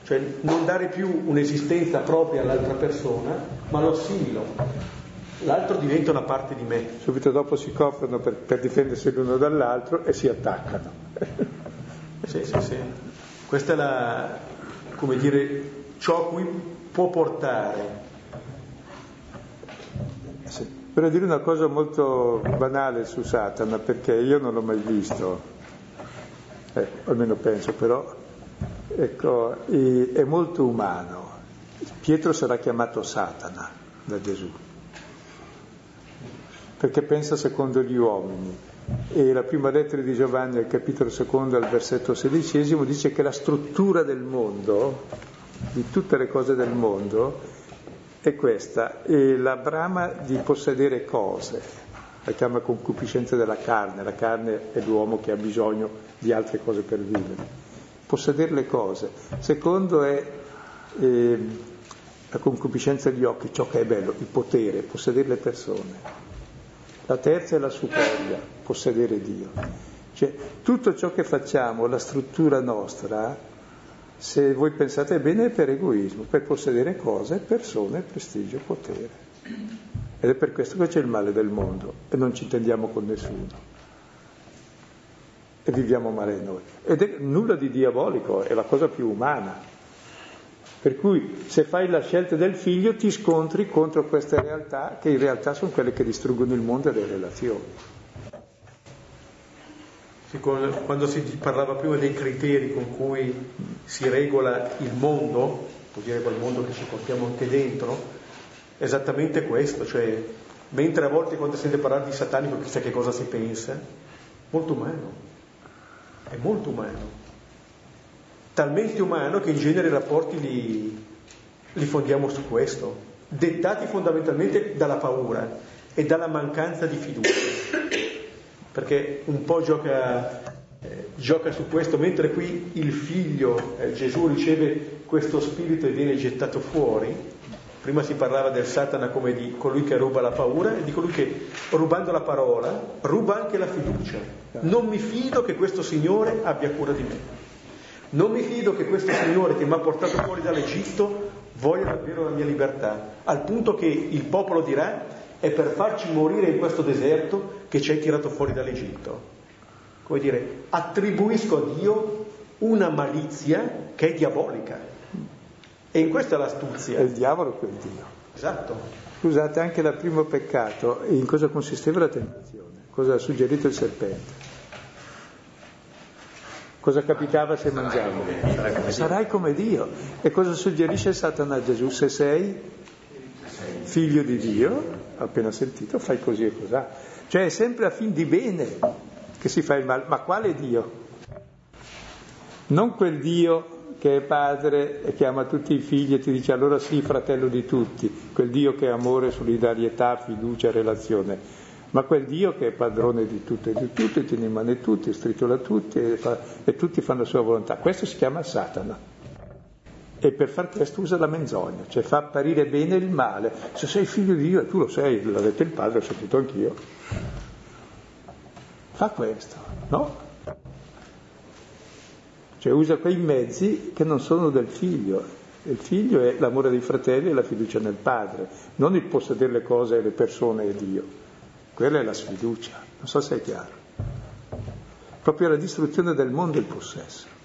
S1: cioè non dare più un'esistenza propria all'altra persona, ma lo assimilo l'altro diventa una parte di me.
S2: Subito dopo si coprono per, per difendersi l'uno dall'altro e si attaccano. *laughs*
S1: sì, sì, sì. Questa è la, come dire, ciò a cui può portare.
S2: Sì. Per dire una cosa molto banale su Satana, perché io non l'ho mai visto, eh, almeno penso, però ecco, è molto umano. Pietro sarà chiamato Satana da Gesù perché pensa secondo gli uomini. E la prima lettera di Giovanni al capitolo secondo al versetto sedicesimo dice che la struttura del mondo, di tutte le cose del mondo, è questa, e la brama di possedere cose, la chiama concupiscenza della carne, la carne è l'uomo che ha bisogno di altre cose per vivere. Possedere le cose. Secondo è eh, la concupiscenza degli occhi, ciò che è bello, il potere, possedere le persone. La terza è la superbia, possedere Dio. Cioè, tutto ciò che facciamo, la struttura nostra, se voi pensate bene, è per egoismo, per possedere cose, persone, prestigio, potere. Ed è per questo che c'è il male del mondo e non ci intendiamo con nessuno. E viviamo male noi. Ed è nulla di diabolico, è la cosa più umana. Per cui se fai la scelta del figlio ti scontri contro queste realtà che in realtà sono quelle che distruggono il mondo e le relazioni.
S1: Quando si parlava prima dei criteri con cui si regola il mondo, vuol dire quel mondo che ci portiamo anche dentro, è esattamente questo, cioè mentre a volte quando sente parlare di satanico chissà che cosa si pensa, molto umano, è molto umano talmente umano che in genere i rapporti li, li fondiamo su questo, dettati fondamentalmente dalla paura e dalla mancanza di fiducia, perché un po' gioca, eh, gioca su questo, mentre qui il figlio, eh, Gesù riceve questo spirito e viene gettato fuori, prima si parlava del Satana come di colui che ruba la paura e di colui che rubando la parola ruba anche la fiducia. Non mi fido che questo Signore abbia cura di me. Non mi fido che questo Signore che mi ha portato fuori dall'Egitto voglia davvero la mia libertà, al punto che il popolo dirà è per farci morire in questo deserto che ci hai tirato fuori dall'Egitto. Come dire, attribuisco a Dio una malizia che è diabolica. E in questa è l'astuzia.
S2: È il diavolo è Dio.
S1: Esatto.
S2: Scusate, anche dal primo peccato, in cosa consisteva la tentazione? Cosa ha suggerito il serpente? Cosa capitava se mangiavo? Sarai come Dio. E cosa suggerisce Satana a Gesù? Se sei figlio di Dio, appena sentito, fai così e cos'ha. Cioè è sempre a fin di bene che si fa il male. Ma quale Dio? Non quel Dio che è padre e che ama tutti i figli e ti dice allora sì, fratello di tutti, quel Dio che è amore, solidarietà, fiducia, relazione ma quel Dio che è padrone di tutto e di tutto, e tiene in mano tutti, stritola tutti e, fa, e tutti fanno la sua volontà. Questo si chiama Satana. E per far questo usa la menzogna, cioè fa apparire bene il male. Se sei figlio di Dio, e tu lo sei, l'ha detto il padre, l'ho sentito anch'io. Fa questo, no? Cioè usa quei mezzi che non sono del figlio. Il figlio è l'amore dei fratelli e la fiducia nel padre, non il possedere le cose e le persone e Dio. Quella è la sfiducia, non so se è chiaro. Proprio la distruzione del mondo il possesso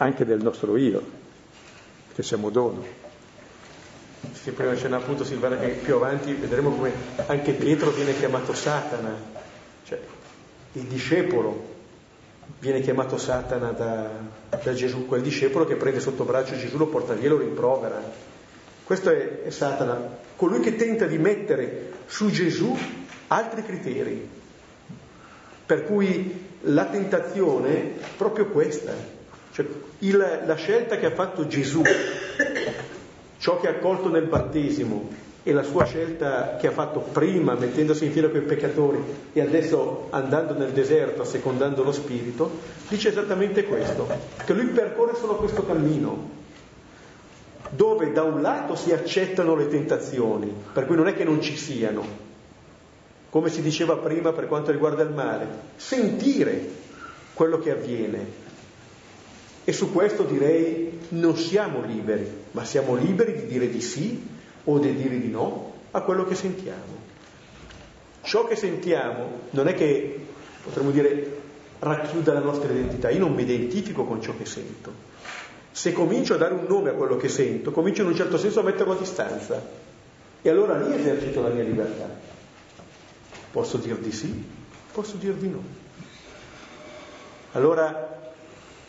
S2: anche del nostro io, che siamo dono.
S1: Sì, prima c'è appunto Silvana che più avanti vedremo come anche Pietro viene chiamato Satana, cioè il discepolo viene chiamato Satana da, da Gesù, quel discepolo che prende sotto braccio Gesù, lo porta via e lo rimprovera. Questo è, è Satana, colui che tenta di mettere su Gesù altri criteri, per cui la tentazione è proprio questa, cioè, il, la scelta che ha fatto Gesù, ciò che ha accolto nel battesimo e la sua scelta che ha fatto prima mettendosi in fila con i peccatori e adesso andando nel deserto assecondando lo Spirito, dice esattamente questo, che lui percorre solo questo cammino, dove da un lato si accettano le tentazioni, per cui non è che non ci siano, come si diceva prima per quanto riguarda il male, sentire quello che avviene, e su questo direi non siamo liberi, ma siamo liberi di dire di sì o di dire di no a quello che sentiamo. Ciò che sentiamo non è che, potremmo dire, racchiuda la nostra identità, io non mi identifico con ciò che sento. Se comincio a dare un nome a quello che sento, comincio in un certo senso a metterlo a distanza e allora lì esercito la mia libertà. Posso dir di sì, posso dir di no. Allora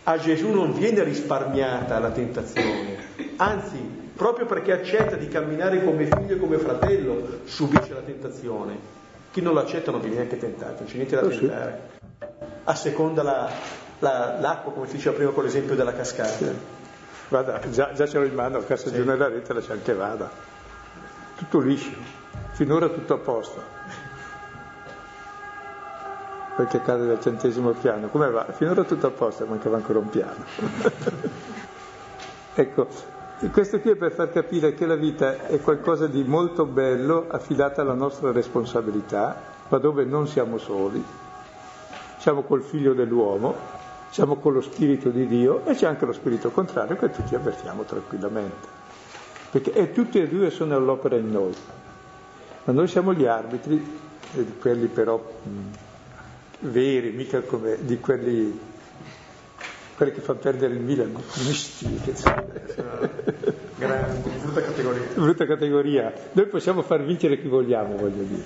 S1: a Gesù non viene risparmiata la tentazione, anzi, proprio perché accetta di camminare come figlio e come fratello, subisce la tentazione. Chi non l'accetta non viene neanche tentato, non c'è niente da oh, tentare. A seconda la, la, l'acqua, come si diceva prima con l'esempio della cascata. Sì.
S2: Guarda, già, già ce l'ho in mano, cassa sì. giù nella rete, lascia anche vada. Tutto liscio, finora tutto a posto perché cade dal centesimo piano. Come va? Finora tutto a posto, mancava ancora un piano. *laughs* ecco, questo qui è per far capire che la vita è qualcosa di molto bello affidato alla nostra responsabilità, ma dove non siamo soli, siamo col figlio dell'uomo, siamo con lo spirito di Dio e c'è anche lo spirito contrario che tutti avvertiamo tranquillamente. Perché e tutti e due sono all'opera in noi. Ma noi siamo gli arbitri, quelli però veri, mica come di quelli, quelli che fanno perdere il Milan, che
S1: Grande, brutta categoria.
S2: Brutta categoria. Noi possiamo far vincere chi vogliamo, voglio dire,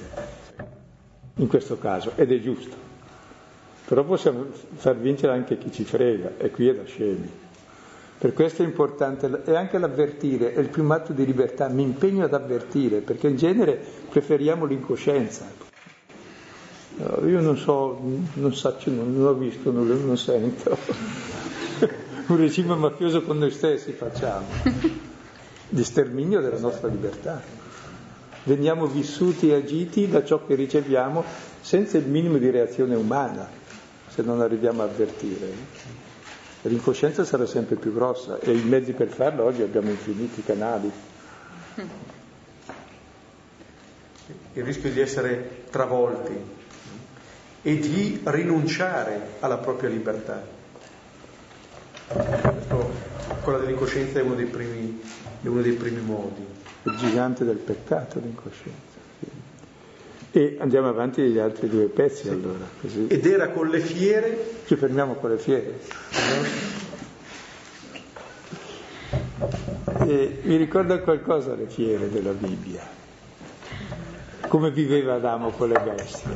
S2: in questo caso, ed è giusto. Però possiamo far vincere anche chi ci frega, e qui è da scemi. Per questo è importante, e anche l'avvertire, è il primo atto di libertà, mi impegno ad avvertire, perché in genere preferiamo l'incoscienza, io non so, non, non, non ho visto, non, non sento. *laughs* Un regime mafioso con noi stessi facciamo, di sterminio della nostra libertà. Veniamo vissuti e agiti da ciò che riceviamo senza il minimo di reazione umana, se non arriviamo a avvertire. L'incoscienza sarà sempre più grossa e i mezzi per farlo oggi abbiamo infiniti canali.
S1: Il rischio di essere travolti e di rinunciare alla propria libertà. Questo, quella dell'incoscienza è uno dei primi, è uno dei primi modi.
S2: Il gigante del peccato, l'incoscienza. E andiamo avanti agli altri due pezzi sì. allora. Così.
S1: Ed era con le fiere.
S2: Ci fermiamo con le fiere. E mi ricorda qualcosa le fiere della Bibbia. Come viveva Adamo con le bestie.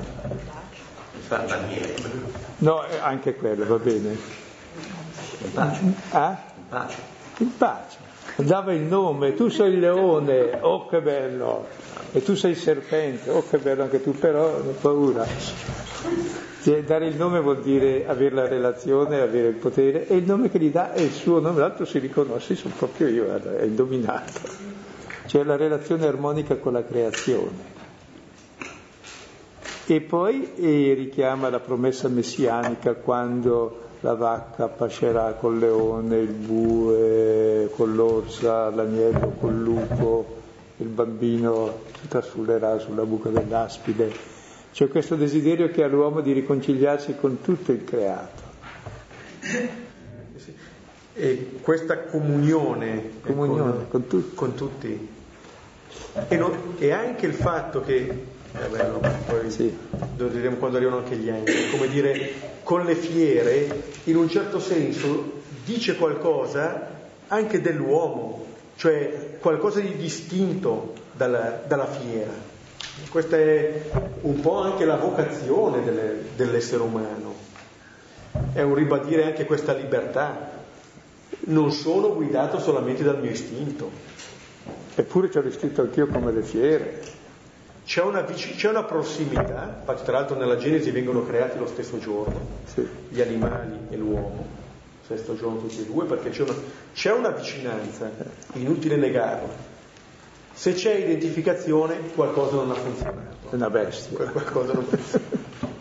S2: No, eh, anche quello, va bene.
S3: In pace.
S2: Ah?
S3: In pace.
S2: In pace. Dava il nome, tu sei il leone, oh che bello, e tu sei il serpente, oh che bello anche tu, però ho paura. Cioè, dare il nome vuol dire avere la relazione, avere il potere, e il nome che gli dà è il suo nome, l'altro si riconosce, sono proprio io, guarda, è indominato. Cioè la relazione armonica con la creazione. E poi eh, richiama la promessa messianica quando la vacca pascerà col leone, il bue con l'orsa, l'agnello col lupo, il bambino trasulerà sulla buca dell'aspide. C'è questo desiderio che ha l'uomo di riconciliarsi con tutto il creato.
S1: E questa comunione,
S2: comunione con, con, tutti.
S1: con tutti. E, non, e, anche il fatto che, è bello, poi sì. lo diremo quando arrivano anche gli angeli, come dire, con le fiere, in un certo senso, dice qualcosa anche dell'uomo, cioè qualcosa di distinto dalla, dalla fiera. Questa è un po' anche la vocazione delle, dell'essere umano, è un ribadire anche questa libertà. Non sono guidato solamente dal mio istinto.
S2: Eppure ci ho vestito anch'io come le fiere.
S1: C'è una, c'è una, prossimità, infatti tra l'altro nella Genesi vengono creati lo stesso giorno, sì. gli animali e l'uomo, sesto giorno tutti e due, perché c'è una, c'è una vicinanza, inutile negarlo. Se c'è identificazione qualcosa non ha funzionato.
S2: È una bestia.
S1: Qualcosa non funziona. *laughs*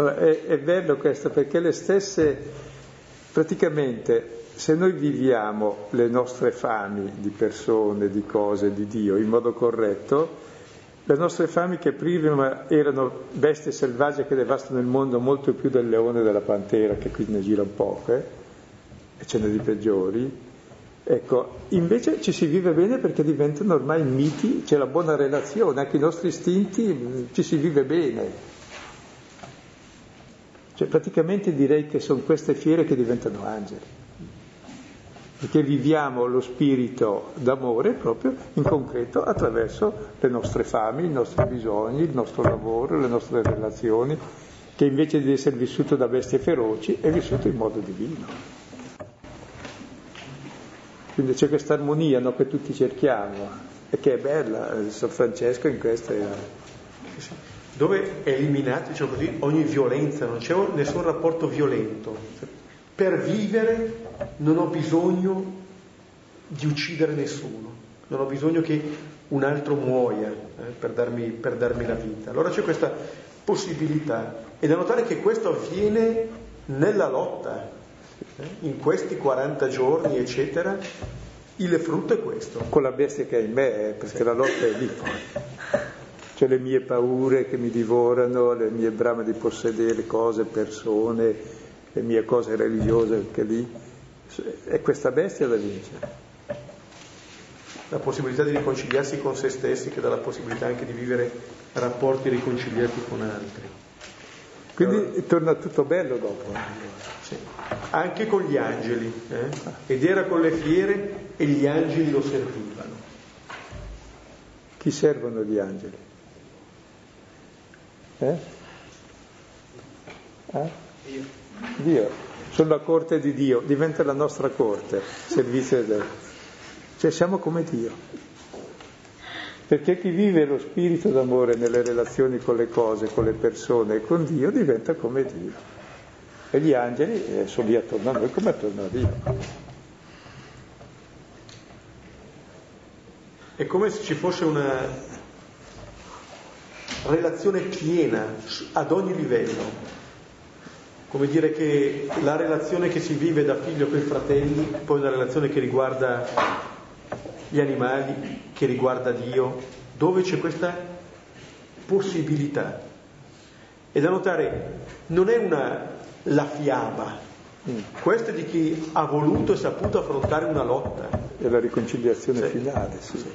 S2: È, è bello questo perché le stesse, praticamente, se noi viviamo le nostre fami di persone, di cose, di Dio in modo corretto, le nostre fami che prima erano bestie selvagge che devastano il mondo molto più del leone e della pantera, che qui ne gira un po', eh? e ce n'è di peggiori, ecco, invece ci si vive bene perché diventano ormai miti, c'è la buona relazione, anche i nostri istinti ci si vive bene. Cioè praticamente direi che sono queste fiere che diventano angeli perché viviamo lo spirito d'amore proprio in concreto attraverso le nostre fame, i nostri bisogni, il nostro lavoro, le nostre relazioni, che invece di essere vissuto da bestie feroci è vissuto in modo divino. Quindi c'è questa armonia no, che tutti cerchiamo e che è bella, San Francesco in questo è...
S1: Dove è eliminato, diciamo così, ogni violenza, non c'è nessun rapporto violento per vivere non ho bisogno di uccidere nessuno, non ho bisogno che un altro muoia eh, per, darmi, per, darmi, la vita. Allora c'è questa possibilità. E da notare che questo avviene nella lotta, eh, in questi 40 giorni, eccetera. Il frutto è questo.
S2: Con la bestia che è in me, eh, perché sì. la lotta è lì C'è le mie paure che mi divorano, le mie brame di possedere cose, persone, le mie cose religiose anche lì, è questa bestia da vincere.
S1: La possibilità di riconciliarsi con se stessi che dà la possibilità anche di vivere rapporti riconciliati con altri.
S2: Quindi allora, torna tutto bello dopo.
S1: Sì. Anche con gli angeli. Eh? Ed era con le fiere e gli angeli lo servivano.
S2: Chi servono gli angeli? Eh? Eh? Io. Dio, sulla corte di Dio, diventa la nostra corte, servizio del... Cioè siamo come Dio. Perché chi vive lo spirito d'amore nelle relazioni con le cose, con le persone e con Dio diventa come Dio. E gli angeli eh, sono lì attorno a noi come attorno a Dio.
S1: È come se ci fosse una relazione piena ad ogni livello come dire che la relazione che si vive da figlio con i fratelli, poi una relazione che riguarda gli animali, che riguarda Dio, dove c'è questa possibilità. E da notare, non è una la fiaba, mm. questo è di chi ha voluto e saputo affrontare una lotta.
S2: È la riconciliazione sì. finale, sì. sì.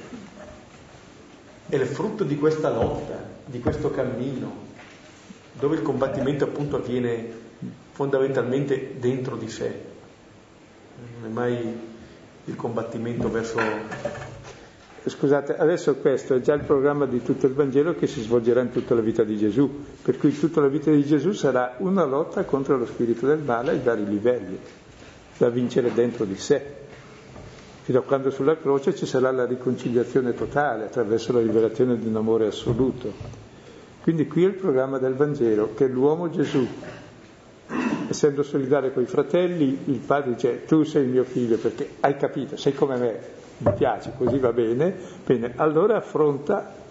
S1: È il frutto di questa lotta, di questo cammino, dove il combattimento appunto avviene fondamentalmente dentro di sé. Non è mai il combattimento verso...
S2: Scusate, adesso questo è già il programma di tutto il Vangelo che si svolgerà in tutta la vita di Gesù, per cui tutta la vita di Gesù sarà una lotta contro lo spirito del male ai vari livelli, da vincere dentro di sé. Fino a quando sulla croce ci sarà la riconciliazione totale attraverso la rivelazione di un amore assoluto. Quindi qui è il programma del Vangelo, che l'uomo Gesù essendo solidale con i fratelli, il padre dice tu sei il mio figlio perché hai capito, sei come me, mi piaci, così va bene, bene, allora affronta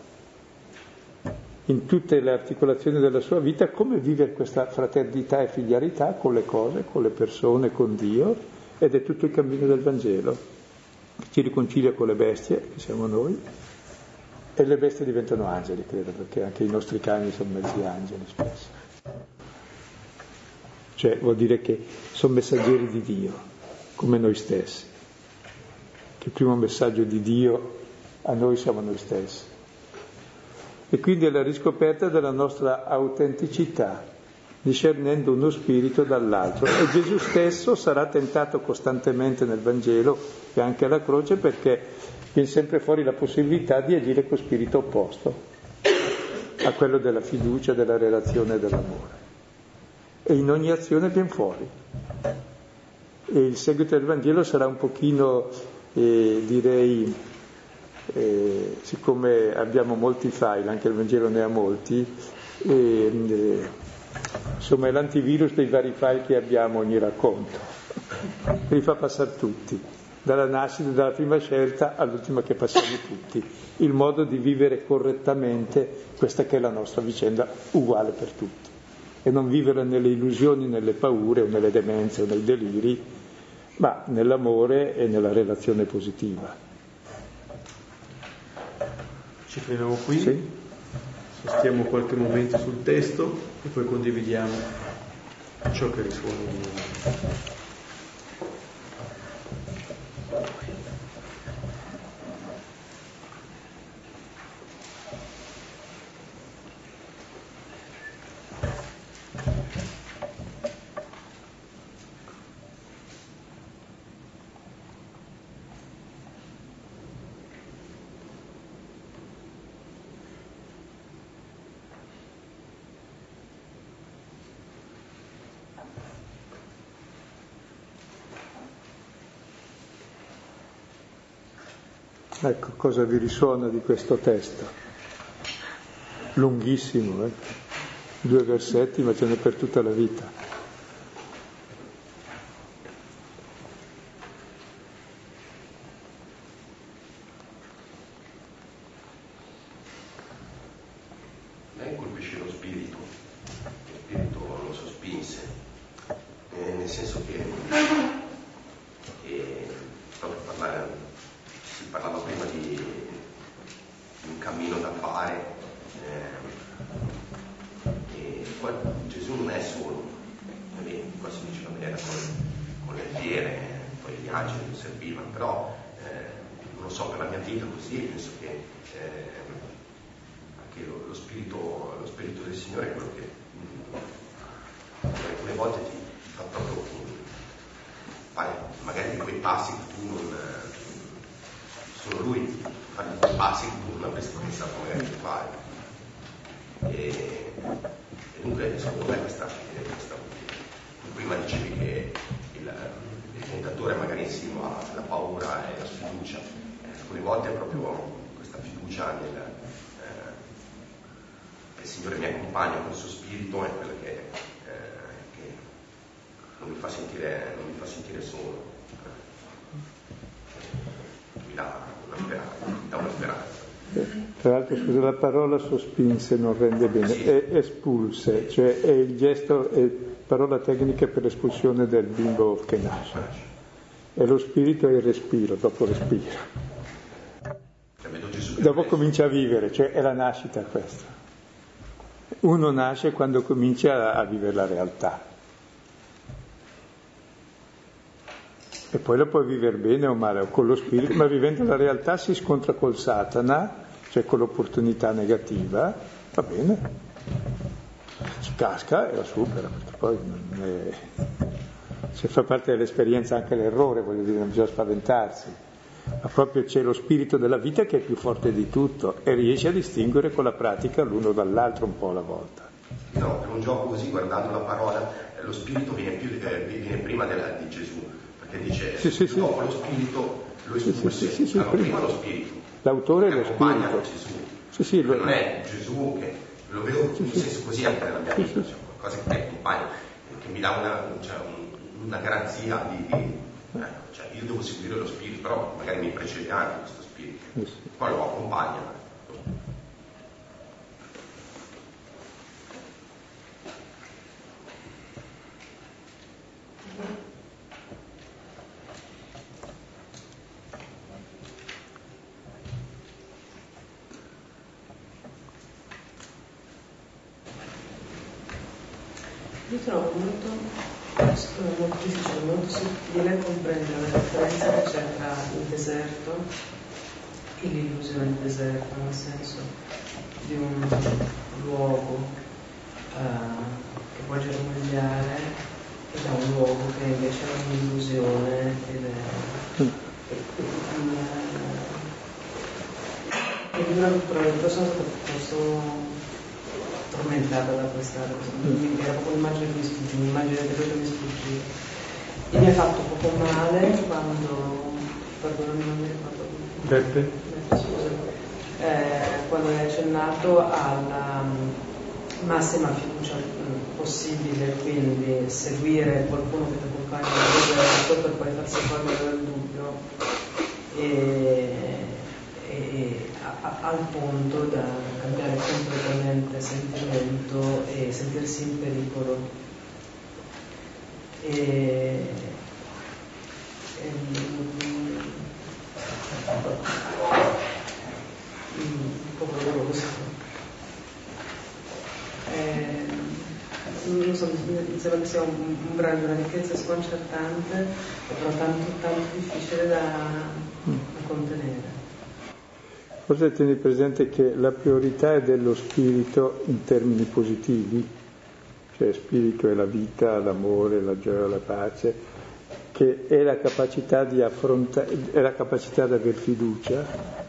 S2: in tutte le articolazioni della sua vita come vivere questa fraternità e filiarità con le cose, con le persone, con Dio, ed è tutto il cammino del Vangelo, che ci riconcilia con le bestie, che siamo noi, e le bestie diventano angeli, credo, perché anche i nostri cani sono mezzi angeli spesso. Cioè vuol dire che sono messaggeri di Dio, come noi stessi. Che il primo messaggio di Dio a noi siamo noi stessi e quindi è la riscoperta della nostra autenticità, discernendo uno spirito dall'altro. E Gesù stesso sarà tentato costantemente nel Vangelo e anche alla croce perché viene sempre fuori la possibilità di agire con spirito opposto a quello della fiducia, della relazione e dell'amore. E in ogni azione viene fuori. E il seguito del Vangelo sarà un pochino, eh, direi, eh, siccome abbiamo molti file, anche il Vangelo ne ha molti, eh, insomma è l'antivirus dei vari file che abbiamo ogni racconto, li fa passare tutti, dalla nascita, dalla prima scelta all'ultima che passiamo tutti, il modo di vivere correttamente questa che è la nostra vicenda uguale per tutti e non vivere nelle illusioni, nelle paure o nelle demenze o nei deliri, ma nell'amore e nella relazione positiva.
S1: Ci fermiamo qui,
S2: Sì.
S1: sostiamo qualche momento sul testo e poi condividiamo ciò che risuona
S2: Ecco cosa vi risuona di questo testo. Lunghissimo, eh? due versetti, ma ce n'è per tutta la vita.
S3: A me colpisce lo spirito, lo spirito lo sospinse, eh, nel senso che eh, proprio parlare, si parlava prima di, di un cammino da fare, eh, e qua Gesù non è solo, eh, qua si dice che era con, con le fiere, poi gli angeli lo servivano, però eh, non lo so, per la mia vita così penso che eh, anche lo, lo spirito, lo spirito del Signore è quello che mm, alcune volte ti, ti fa proprio mm, fare magari quei passi che tu non eh, solo lui fa quei passi che tu non avresti pensato magari di fare e, e dunque secondo me questa, questa prima dicevi che il, il tentatore magari insinua la paura e la sfiducia Eh, alcune volte è proprio questa fiducia nel, eh, che il Signore mi accompagna con il suo spirito è quella che, eh, che non, mi fa sentire, non mi fa sentire solo, Eh, mi dà una speranza. Mi dà una speranza.
S2: Tra l'altro, scusa, la parola sospinse non rende bene, è espulse, cioè è il gesto, è parola tecnica per l'espulsione del bimbo che nasce. E lo spirito è il respiro, dopo
S3: che
S2: Dopo comincia a vivere, cioè è la nascita questa. Uno nasce quando comincia a vivere la realtà. E poi lo puoi vivere bene o male, o con lo spirito, ma vivendo la realtà si scontra col Satana, cioè con l'opportunità negativa, va bene. Ci casca e la supera, perché poi non è... se fa parte dell'esperienza anche l'errore, voglio dire, non bisogna spaventarsi ma proprio c'è lo spirito della vita che è più forte di tutto e riesce a distinguere con la pratica l'uno dall'altro un po' alla volta.
S3: No, per un gioco così, guardando la parola, lo spirito viene, più, eh, viene prima della- di Gesù, perché dice
S2: Sì, sì, sì.
S3: dopo lo spirito lo
S2: Sì,
S3: espulse.
S2: sì, sì, sì,
S3: allora,
S2: prima
S3: lo spirito.
S2: L'autore è
S3: che
S2: lo
S3: accompagna
S2: spirito.
S3: Gesù.
S2: Sì, sì, lo-
S3: non è Gesù che lo vedo in senso così anche nella mia vita, cioè qualcosa che mi accompagna, che mi dà una, cioè, un- una garanzia di, di- ecco, cioè, io devo seguire lo spirito, però magari mi precede anche questo spirito,
S2: sì.
S3: poi lo accompagna.
S4: Io trovo molto, molto difficile, molto sottile comprendere la differenza che c'è tra il deserto e l'illusione del deserto, nel senso di un luogo uh, che può germogliare e da un luogo che invece è un'illusione ed è mm. e una probabilmente sono stata piuttosto tormentata da questa mm. era proprio un'immagine che mi sfuggì, un'immagine che mi sfuggì. E mi ha fatto poco male quando, perdonami non mi ricordo
S1: Beppe?
S4: Eh, quando hai accennato alla um, massima fiducia um, possibile, quindi seguire qualcuno che ti accompagna nel deserto per poi farsi cogliere dal dubbio e, e a, al punto da cambiare completamente sentimento e sentirsi in pericolo. E, e, un po' doloroso. Eh, non so, mi che sia un, un brano di una ricchezza sconcertante, però tanto, tanto difficile da, da contenere.
S2: Forse tieni presente che la priorità è dello spirito in termini positivi, cioè spirito è la vita, l'amore, la gioia, la pace, che è la capacità di affrontare, è la capacità di avere fiducia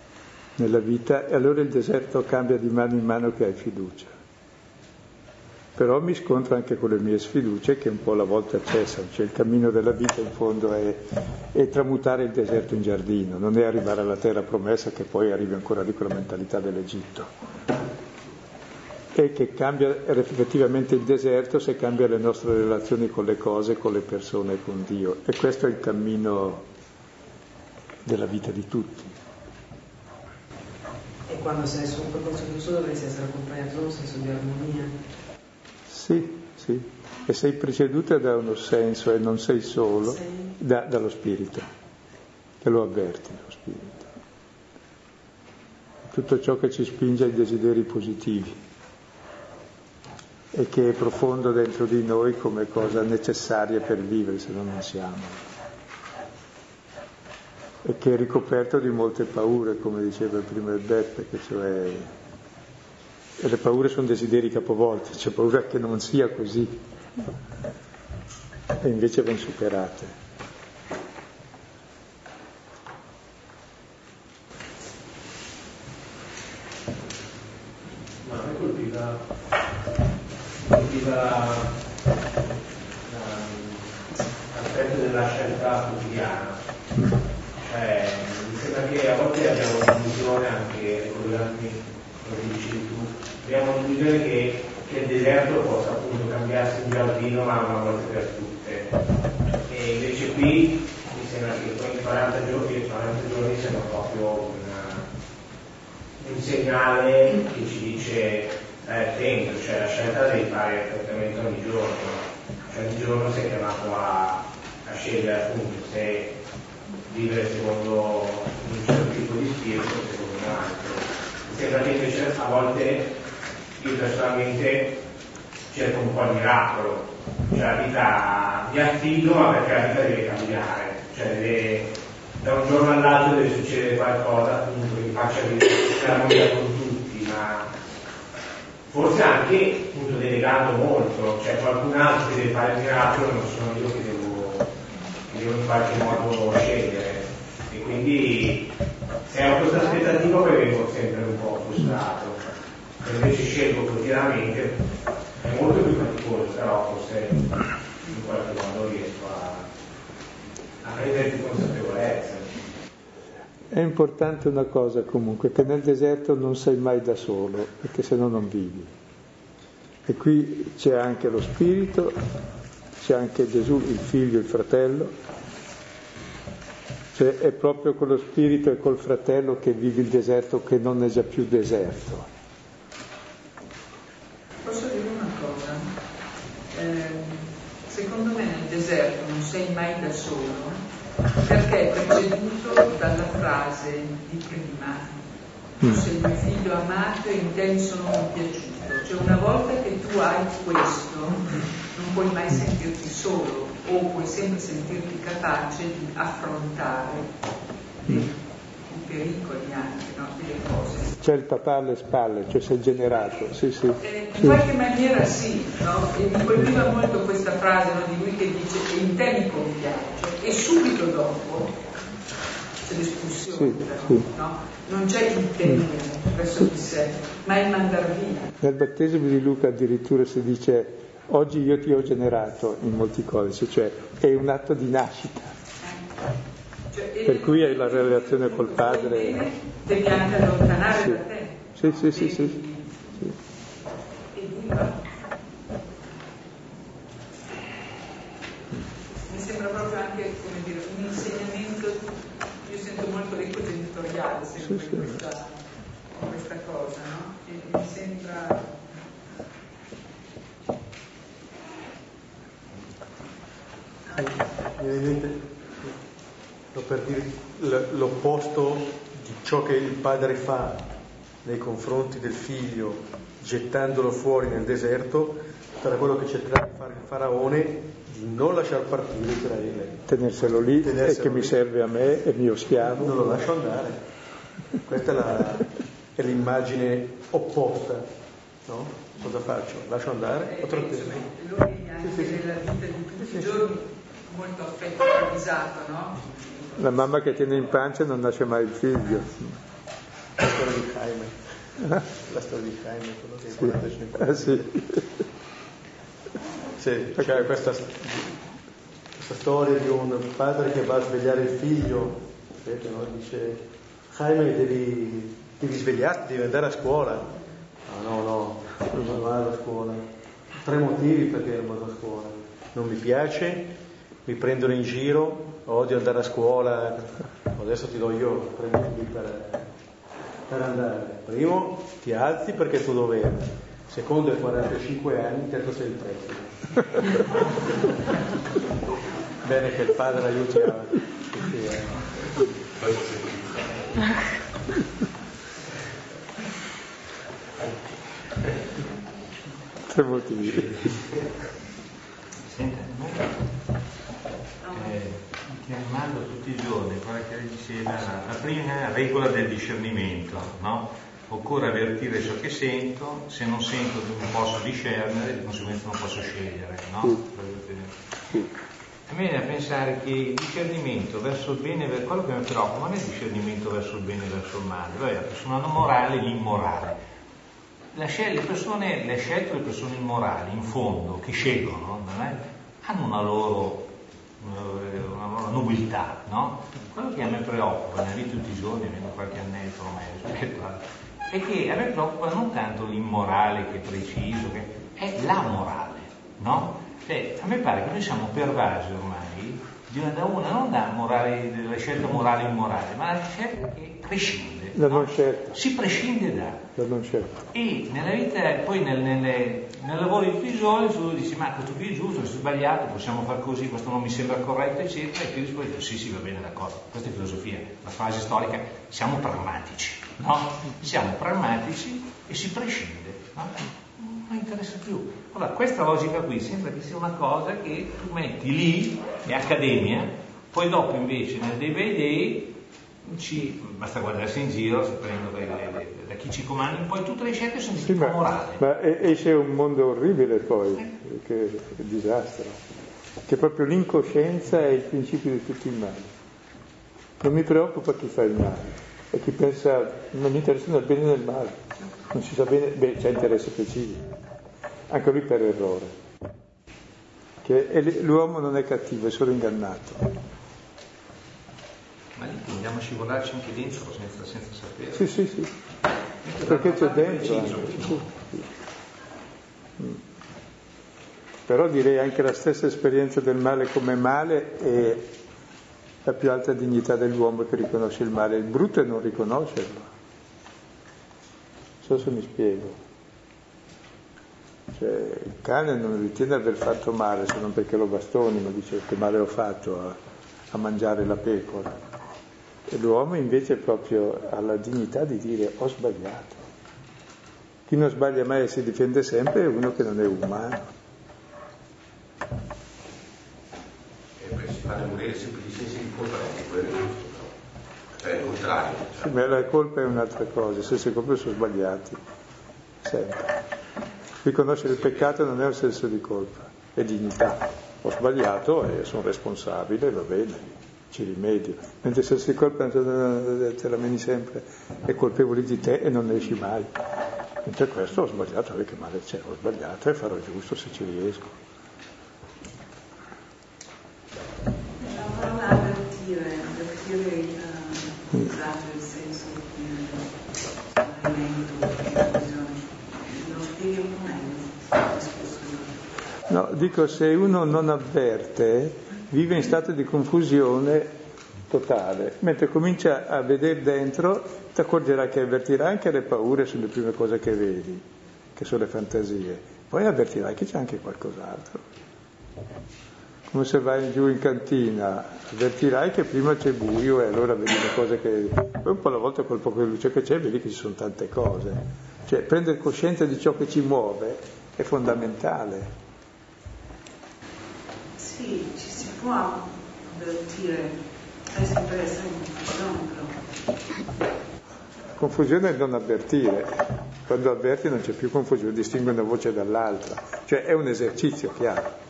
S2: nella vita e allora il deserto cambia di mano in mano che hai fiducia però mi scontro anche con le mie sfiducie che un po' alla volta cessano, cioè il cammino della vita in fondo è, è, tramutare il deserto in giardino, non è arrivare alla terra promessa che poi arrivi ancora lì con la mentalità dell'Egitto. E che cambia effettivamente il deserto se cambia le nostre relazioni con le cose, con le persone con Dio. E questo è il cammino della vita di tutti.
S4: Quando sei su un percorso giusto dovresti essere accompagnato da un senso di armonia.
S2: Sì, sì. E sei preceduta da uno senso e non sei solo, sì. da, dallo spirito, che lo avverti lo spirito. Tutto ciò che ci spinge ai desideri positivi e che è profondo dentro di noi come cosa necessaria per vivere, se no non siamo. E che è ricoperto di molte paure, come diceva prima il Beppe, che cioè e le paure sono desideri capovolti, c'è paura che non sia così e invece vanno superate.
S5: Ma me colpiva, colpiva l'aspetto della scelta quotidiana. Cioè, mi sembra che a volte abbiamo un'illusione anche collegandomi come dici tu, abbiamo l'illusione che, che, il deserto possa appunto cambiarsi in giardino ma una volta per tutte. E invece qui mi sembra che poi i 40 giorni, 40 giorni siano proprio una, un segnale che ci dice stai attento, cioè la scelta devi fare praticamente ogni giorno. Cioè ogni giorno sei chiamato a, a scegliere appunto se vivere secondo un certo tipo di spirito secondo un altro. Sembra che invece a volte io personalmente cerco un po' il miracolo, cioè la vita mi affido ma perché la vita deve cambiare, cioè deve, da un giorno all'altro deve succedere qualcosa appunto che faccia l'armonia con tutti, ma forse anche appunto delegando molto, cioè qualcun altro che deve fare il miracolo non sono io che devo, che devo in qualche modo scegliere quindi se ho questa aspettativa poi vengo sempre un po' frustrato, se invece scelgo quotidianamente è molto più faticoso, però forse in qualche modo riesco a, a prendere più consapevolezza.
S2: È importante una cosa comunque, che nel deserto non sei mai da solo, perché se no non vivi. E qui c'è anche lo Spirito, c'è anche Gesù, il figlio, il fratello, cioè è proprio con lo spirito e col fratello che vivi il deserto che non è già più deserto.
S6: Posso dire una cosa? Eh, secondo me nel deserto non sei mai da solo perché è preceduto dalla frase di prima tu mm. sei mio figlio amato e in te mi sono compiaciuto. Cioè una volta che tu hai questo, non puoi mai sentirti solo o puoi sempre sentirti capace di affrontare i pericoli anche no? delle cose.
S2: C'è il papà alle spalle, cioè sei generato, sì sì.
S6: Eh, in
S2: sì.
S6: qualche maniera sì, no? e mi colpiva molto questa frase no, di lui che dice e in te mi compiace e subito dopo c'è l'espulsione,
S2: Sì,
S6: però,
S2: sì.
S6: no? non c'è il tenere verso di sé, ma il mandar via.
S2: Nel battesimo di Luca addirittura si dice oggi io ti ho generato in molti codici, cioè è un atto di nascita,
S6: Cioè,
S2: per cui hai la relazione col padre.
S6: Devi anche allontanare
S2: Sì.
S6: da te.
S2: Sì, sì, sì, sì. Sì.
S6: Mi sembra proprio anche, come dire, un insegnamento, io sento molto l'eco genitoriale sempre
S2: Sì,
S6: in
S2: sì.
S6: questa, in questa cosa, no? E mi sembra
S1: Mi viene in mente, sto per dire, l'opposto di ciò che il padre fa nei confronti del figlio, gettandolo fuori nel deserto, sarà quello che cercherà di fare il faraone di non lasciar partire Israele.
S2: Tenerselo lì
S1: Tenerselo
S2: e che mi
S1: lì.
S2: serve a me, è mio schiavo.
S1: Non lo lascio andare. Questa è, la- è l'immagine opposta. No? Cosa faccio? Lascio andare o
S6: Eh, lui anche
S1: Sì, sì, sì.
S6: nella vita di tutti i giorni molto affetto improvvisato, no?
S2: La mamma che tiene in pancia non nasce mai il figlio.
S1: La storia di Jaime. La storia di Jaime, quello che è 45
S2: Ah sì.
S1: Sì, c'è questa, questa storia di un padre che va a svegliare il figlio, vedete, no? dice Jaime devi, devi svegliarti, devi andare a scuola. No, no, no, non vado a scuola. Tre motivi perché non vado a scuola. Non mi piace, mi prendono in giro, odio andare a scuola, adesso ti do io, prendimi per, per andare. Primo, ti alzi perché è tuo dovere. Secondo, hai 45 anni, terzo sei il preside. *laughs* Bene che il padre aiuti a tutti a-
S2: Tre motivi.
S7: Noi eh, chiamando tutti i giorni, quella che diceva, la, prima regola del discernimento, no? Occorre avvertire ciò che sento, se non sento non posso discernere, di conseguenza non posso scegliere, no? A me viene a pensare che il discernimento verso il bene, ver- quello che mi preoccupa non è il discernimento verso il bene e verso il male, vabbè, la persona non morale e l'immorale. La scel- le persone, le scelte delle persone immorali, in fondo, che scelgono, non è? hanno una loro, una loro nobiltà, no? Quello che a me preoccupa nella vita tutti i giorni, avendo qualche annetto ormai rispetto a... è che a me preoccupa non tanto l'immorale che è preciso, che è la morale, no? Cioè, a me pare che noi siamo pervasi ormai da una, non da morale, della scelta morale immorale, ma la scelta che prescinde. No?
S2: non scelta.
S7: Si prescinde da.
S2: La non scelta.
S7: E nella vita, poi nel, nelle- nel lavoro di giorni, tu dici, ma questo qui è giusto, questo è sbagliato, possiamo far così, questo non mi sembra corretto, eccetera, e ti rispondi, sì, sì, va bene, d'accordo. Questa è filosofia, la fase storica, siamo pragmatici, no? Siamo pragmatici e si prescinde, no? Non interessa più. Allora, questa logica qui sembra che sia una cosa che tu metti lì, è accademia, poi dopo invece nel day by day ci, basta guardarsi in giro, che- da chi ci comanda, poi tutte le scelte sono di
S2: Sì, ma,
S7: morale.
S2: ma e- esce un mondo orribile poi, che, che disastro, che proprio l'incoscienza è il principio di tutto il male. Non mi preoccupa chi fa il male, è chi pensa, non mi interessa né il bene né il male, non si sa bene, beh c'è interesse preciso, anche lui per errore. Che e l'uomo non è cattivo, è solo ingannato.
S7: Ma lì andiamo a scivolarci anche dentro senza, senza sapere.
S2: Sì, sì, sì, perché c'è dentro.
S7: Preciso,
S2: sì. Mm. Però direi anche la stessa esperienza del male come male è la più alta dignità dell'uomo che riconosce il male. Il brutto è non riconoscerlo. Non so se mi spiego. Cioè, il cane non ritiene di aver fatto male se non perché lo bastoni, ma dice che male ho fatto a, a mangiare la pecora. E l'uomo invece proprio ha la dignità di dire ho sbagliato. Chi non sbaglia mai e si difende sempre è uno che non è umano.
S3: fare morire sempre i sensi di colpa è quello giusto, cioè il contrario. Cioè.
S2: Sì, ma la colpa è un'altra cosa, i sensi di colpa sono sbagliati, sempre. Riconoscere il peccato non è un senso di colpa, è dignità. Ho sbagliato e sono responsabile, va bene, ci rimedio. Mentre senso di colpa te la meni sempre, è colpevole di te e non ne esci mai. Mentre questo ho sbagliato, che male c'è, ho sbagliato e farò giusto se ci riesco. No, dico se uno non avverte vive in stato di confusione totale, mentre comincia a vedere dentro ti accorgerai che avvertirà anche le paure sulle prime cose che vedi, che sono le fantasie, poi avvertirai che c'è anche qualcos'altro. Come se vai giù in cantina, avvertirai che prima c'è buio e allora vedi le cose che... Poi un po' alla volta col poco di luce che c'è vedi che ci sono tante cose. Cioè prendere coscienza di ciò che ci muove è fondamentale.
S4: Sì, ci può avvertire, è sempre essere confusione però.
S2: Confusione è non avvertire, quando avverti non c'è più confusione, distingue una voce dall'altra, cioè è un esercizio chiaro.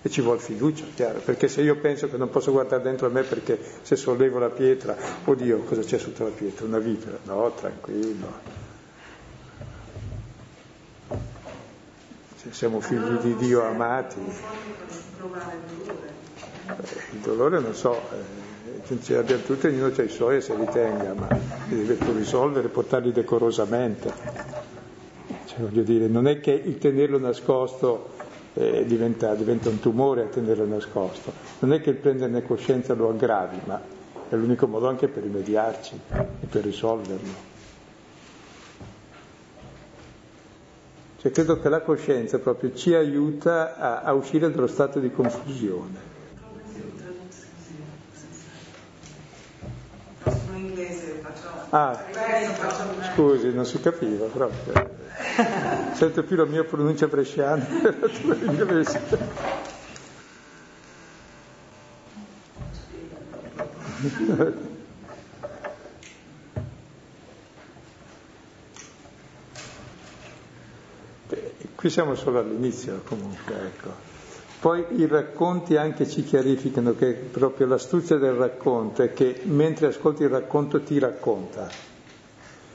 S2: E ci vuole fiducia, chiaro, perché se io penso che non posso guardare dentro a me perché se sollevo la pietra, oddio, cosa c'è sotto la pietra? Una vipera? No, tranquillo. Siamo figli di Dio amati. Il dolore non so, eh, ce l'abbiamo tutti, ognuno ha i suoi e se li tenga, ma li deve pur risolvere, portarli decorosamente. Cioè, voglio dire, non è che il tenerlo nascosto eh, diventa, diventa un tumore a tenerlo nascosto, non è che il prenderne coscienza lo aggravi, ma è l'unico modo anche per rimediarci e per risolverlo. Cioè credo che la coscienza proprio ci aiuta a, a uscire dallo stato di confusione. Ah, scusi, non si capiva proprio. Sento più la mia pronuncia bresciana che la tua inglese. Qui siamo solo all'inizio comunque, ecco. Poi i racconti anche ci chiarificano che proprio l'astuzia del racconto è che mentre ascolti il racconto ti racconta.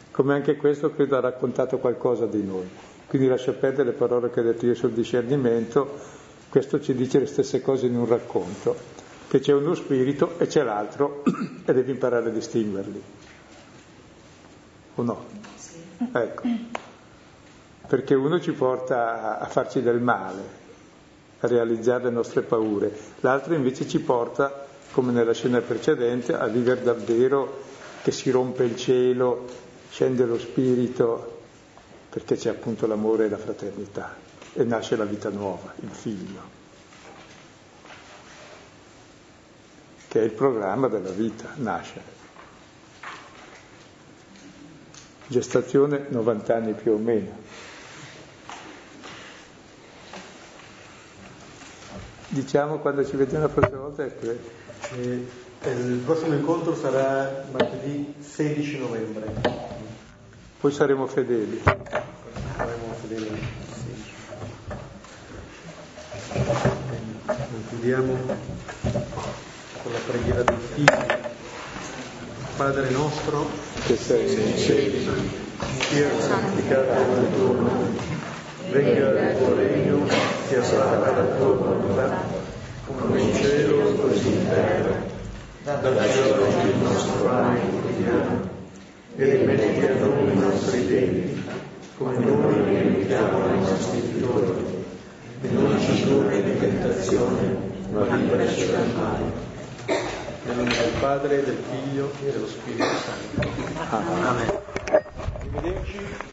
S2: Come anche questo credo ha raccontato qualcosa di noi. Quindi lascia perdere le parole che ho detto io sul discernimento, questo ci dice le stesse cose in un racconto, che c'è uno spirito e c'è l'altro *clears throat* e devi imparare a distinguerli. O no? Sì. Ecco perché uno ci porta a farci del male, a realizzare le nostre paure, l'altro invece ci porta, come nella scena precedente, a vivere davvero che si rompe il cielo, scende lo spirito, perché c'è appunto l'amore e la fraternità e nasce la vita nuova, il figlio, che è il programma della vita, nascere. Gestazione 90 anni più o meno. Diciamo quando ci vediamo la prossima volta è che
S1: eh, il prossimo incontro sarà martedì 16 novembre.
S2: Poi saremo fedeli.
S1: Saremo fedeli. Chiudiamo con la preghiera del figlio. Padre nostro
S2: che sei nei cieli,
S1: sia santificato il tuo nome venga il tuo regno, sia fatta la tua volontà, come in cielo così in terra. Dacci oggi il nostro pane quotidiano e rimetti a noi i nostri debiti, come noi rimettiamo ai nostri figlioli. E non ci indurre in tentazione, ma liberaci dal male. Nel nome del Padre, del Figlio e dello Spirito Santo. Amen. Arrivederci.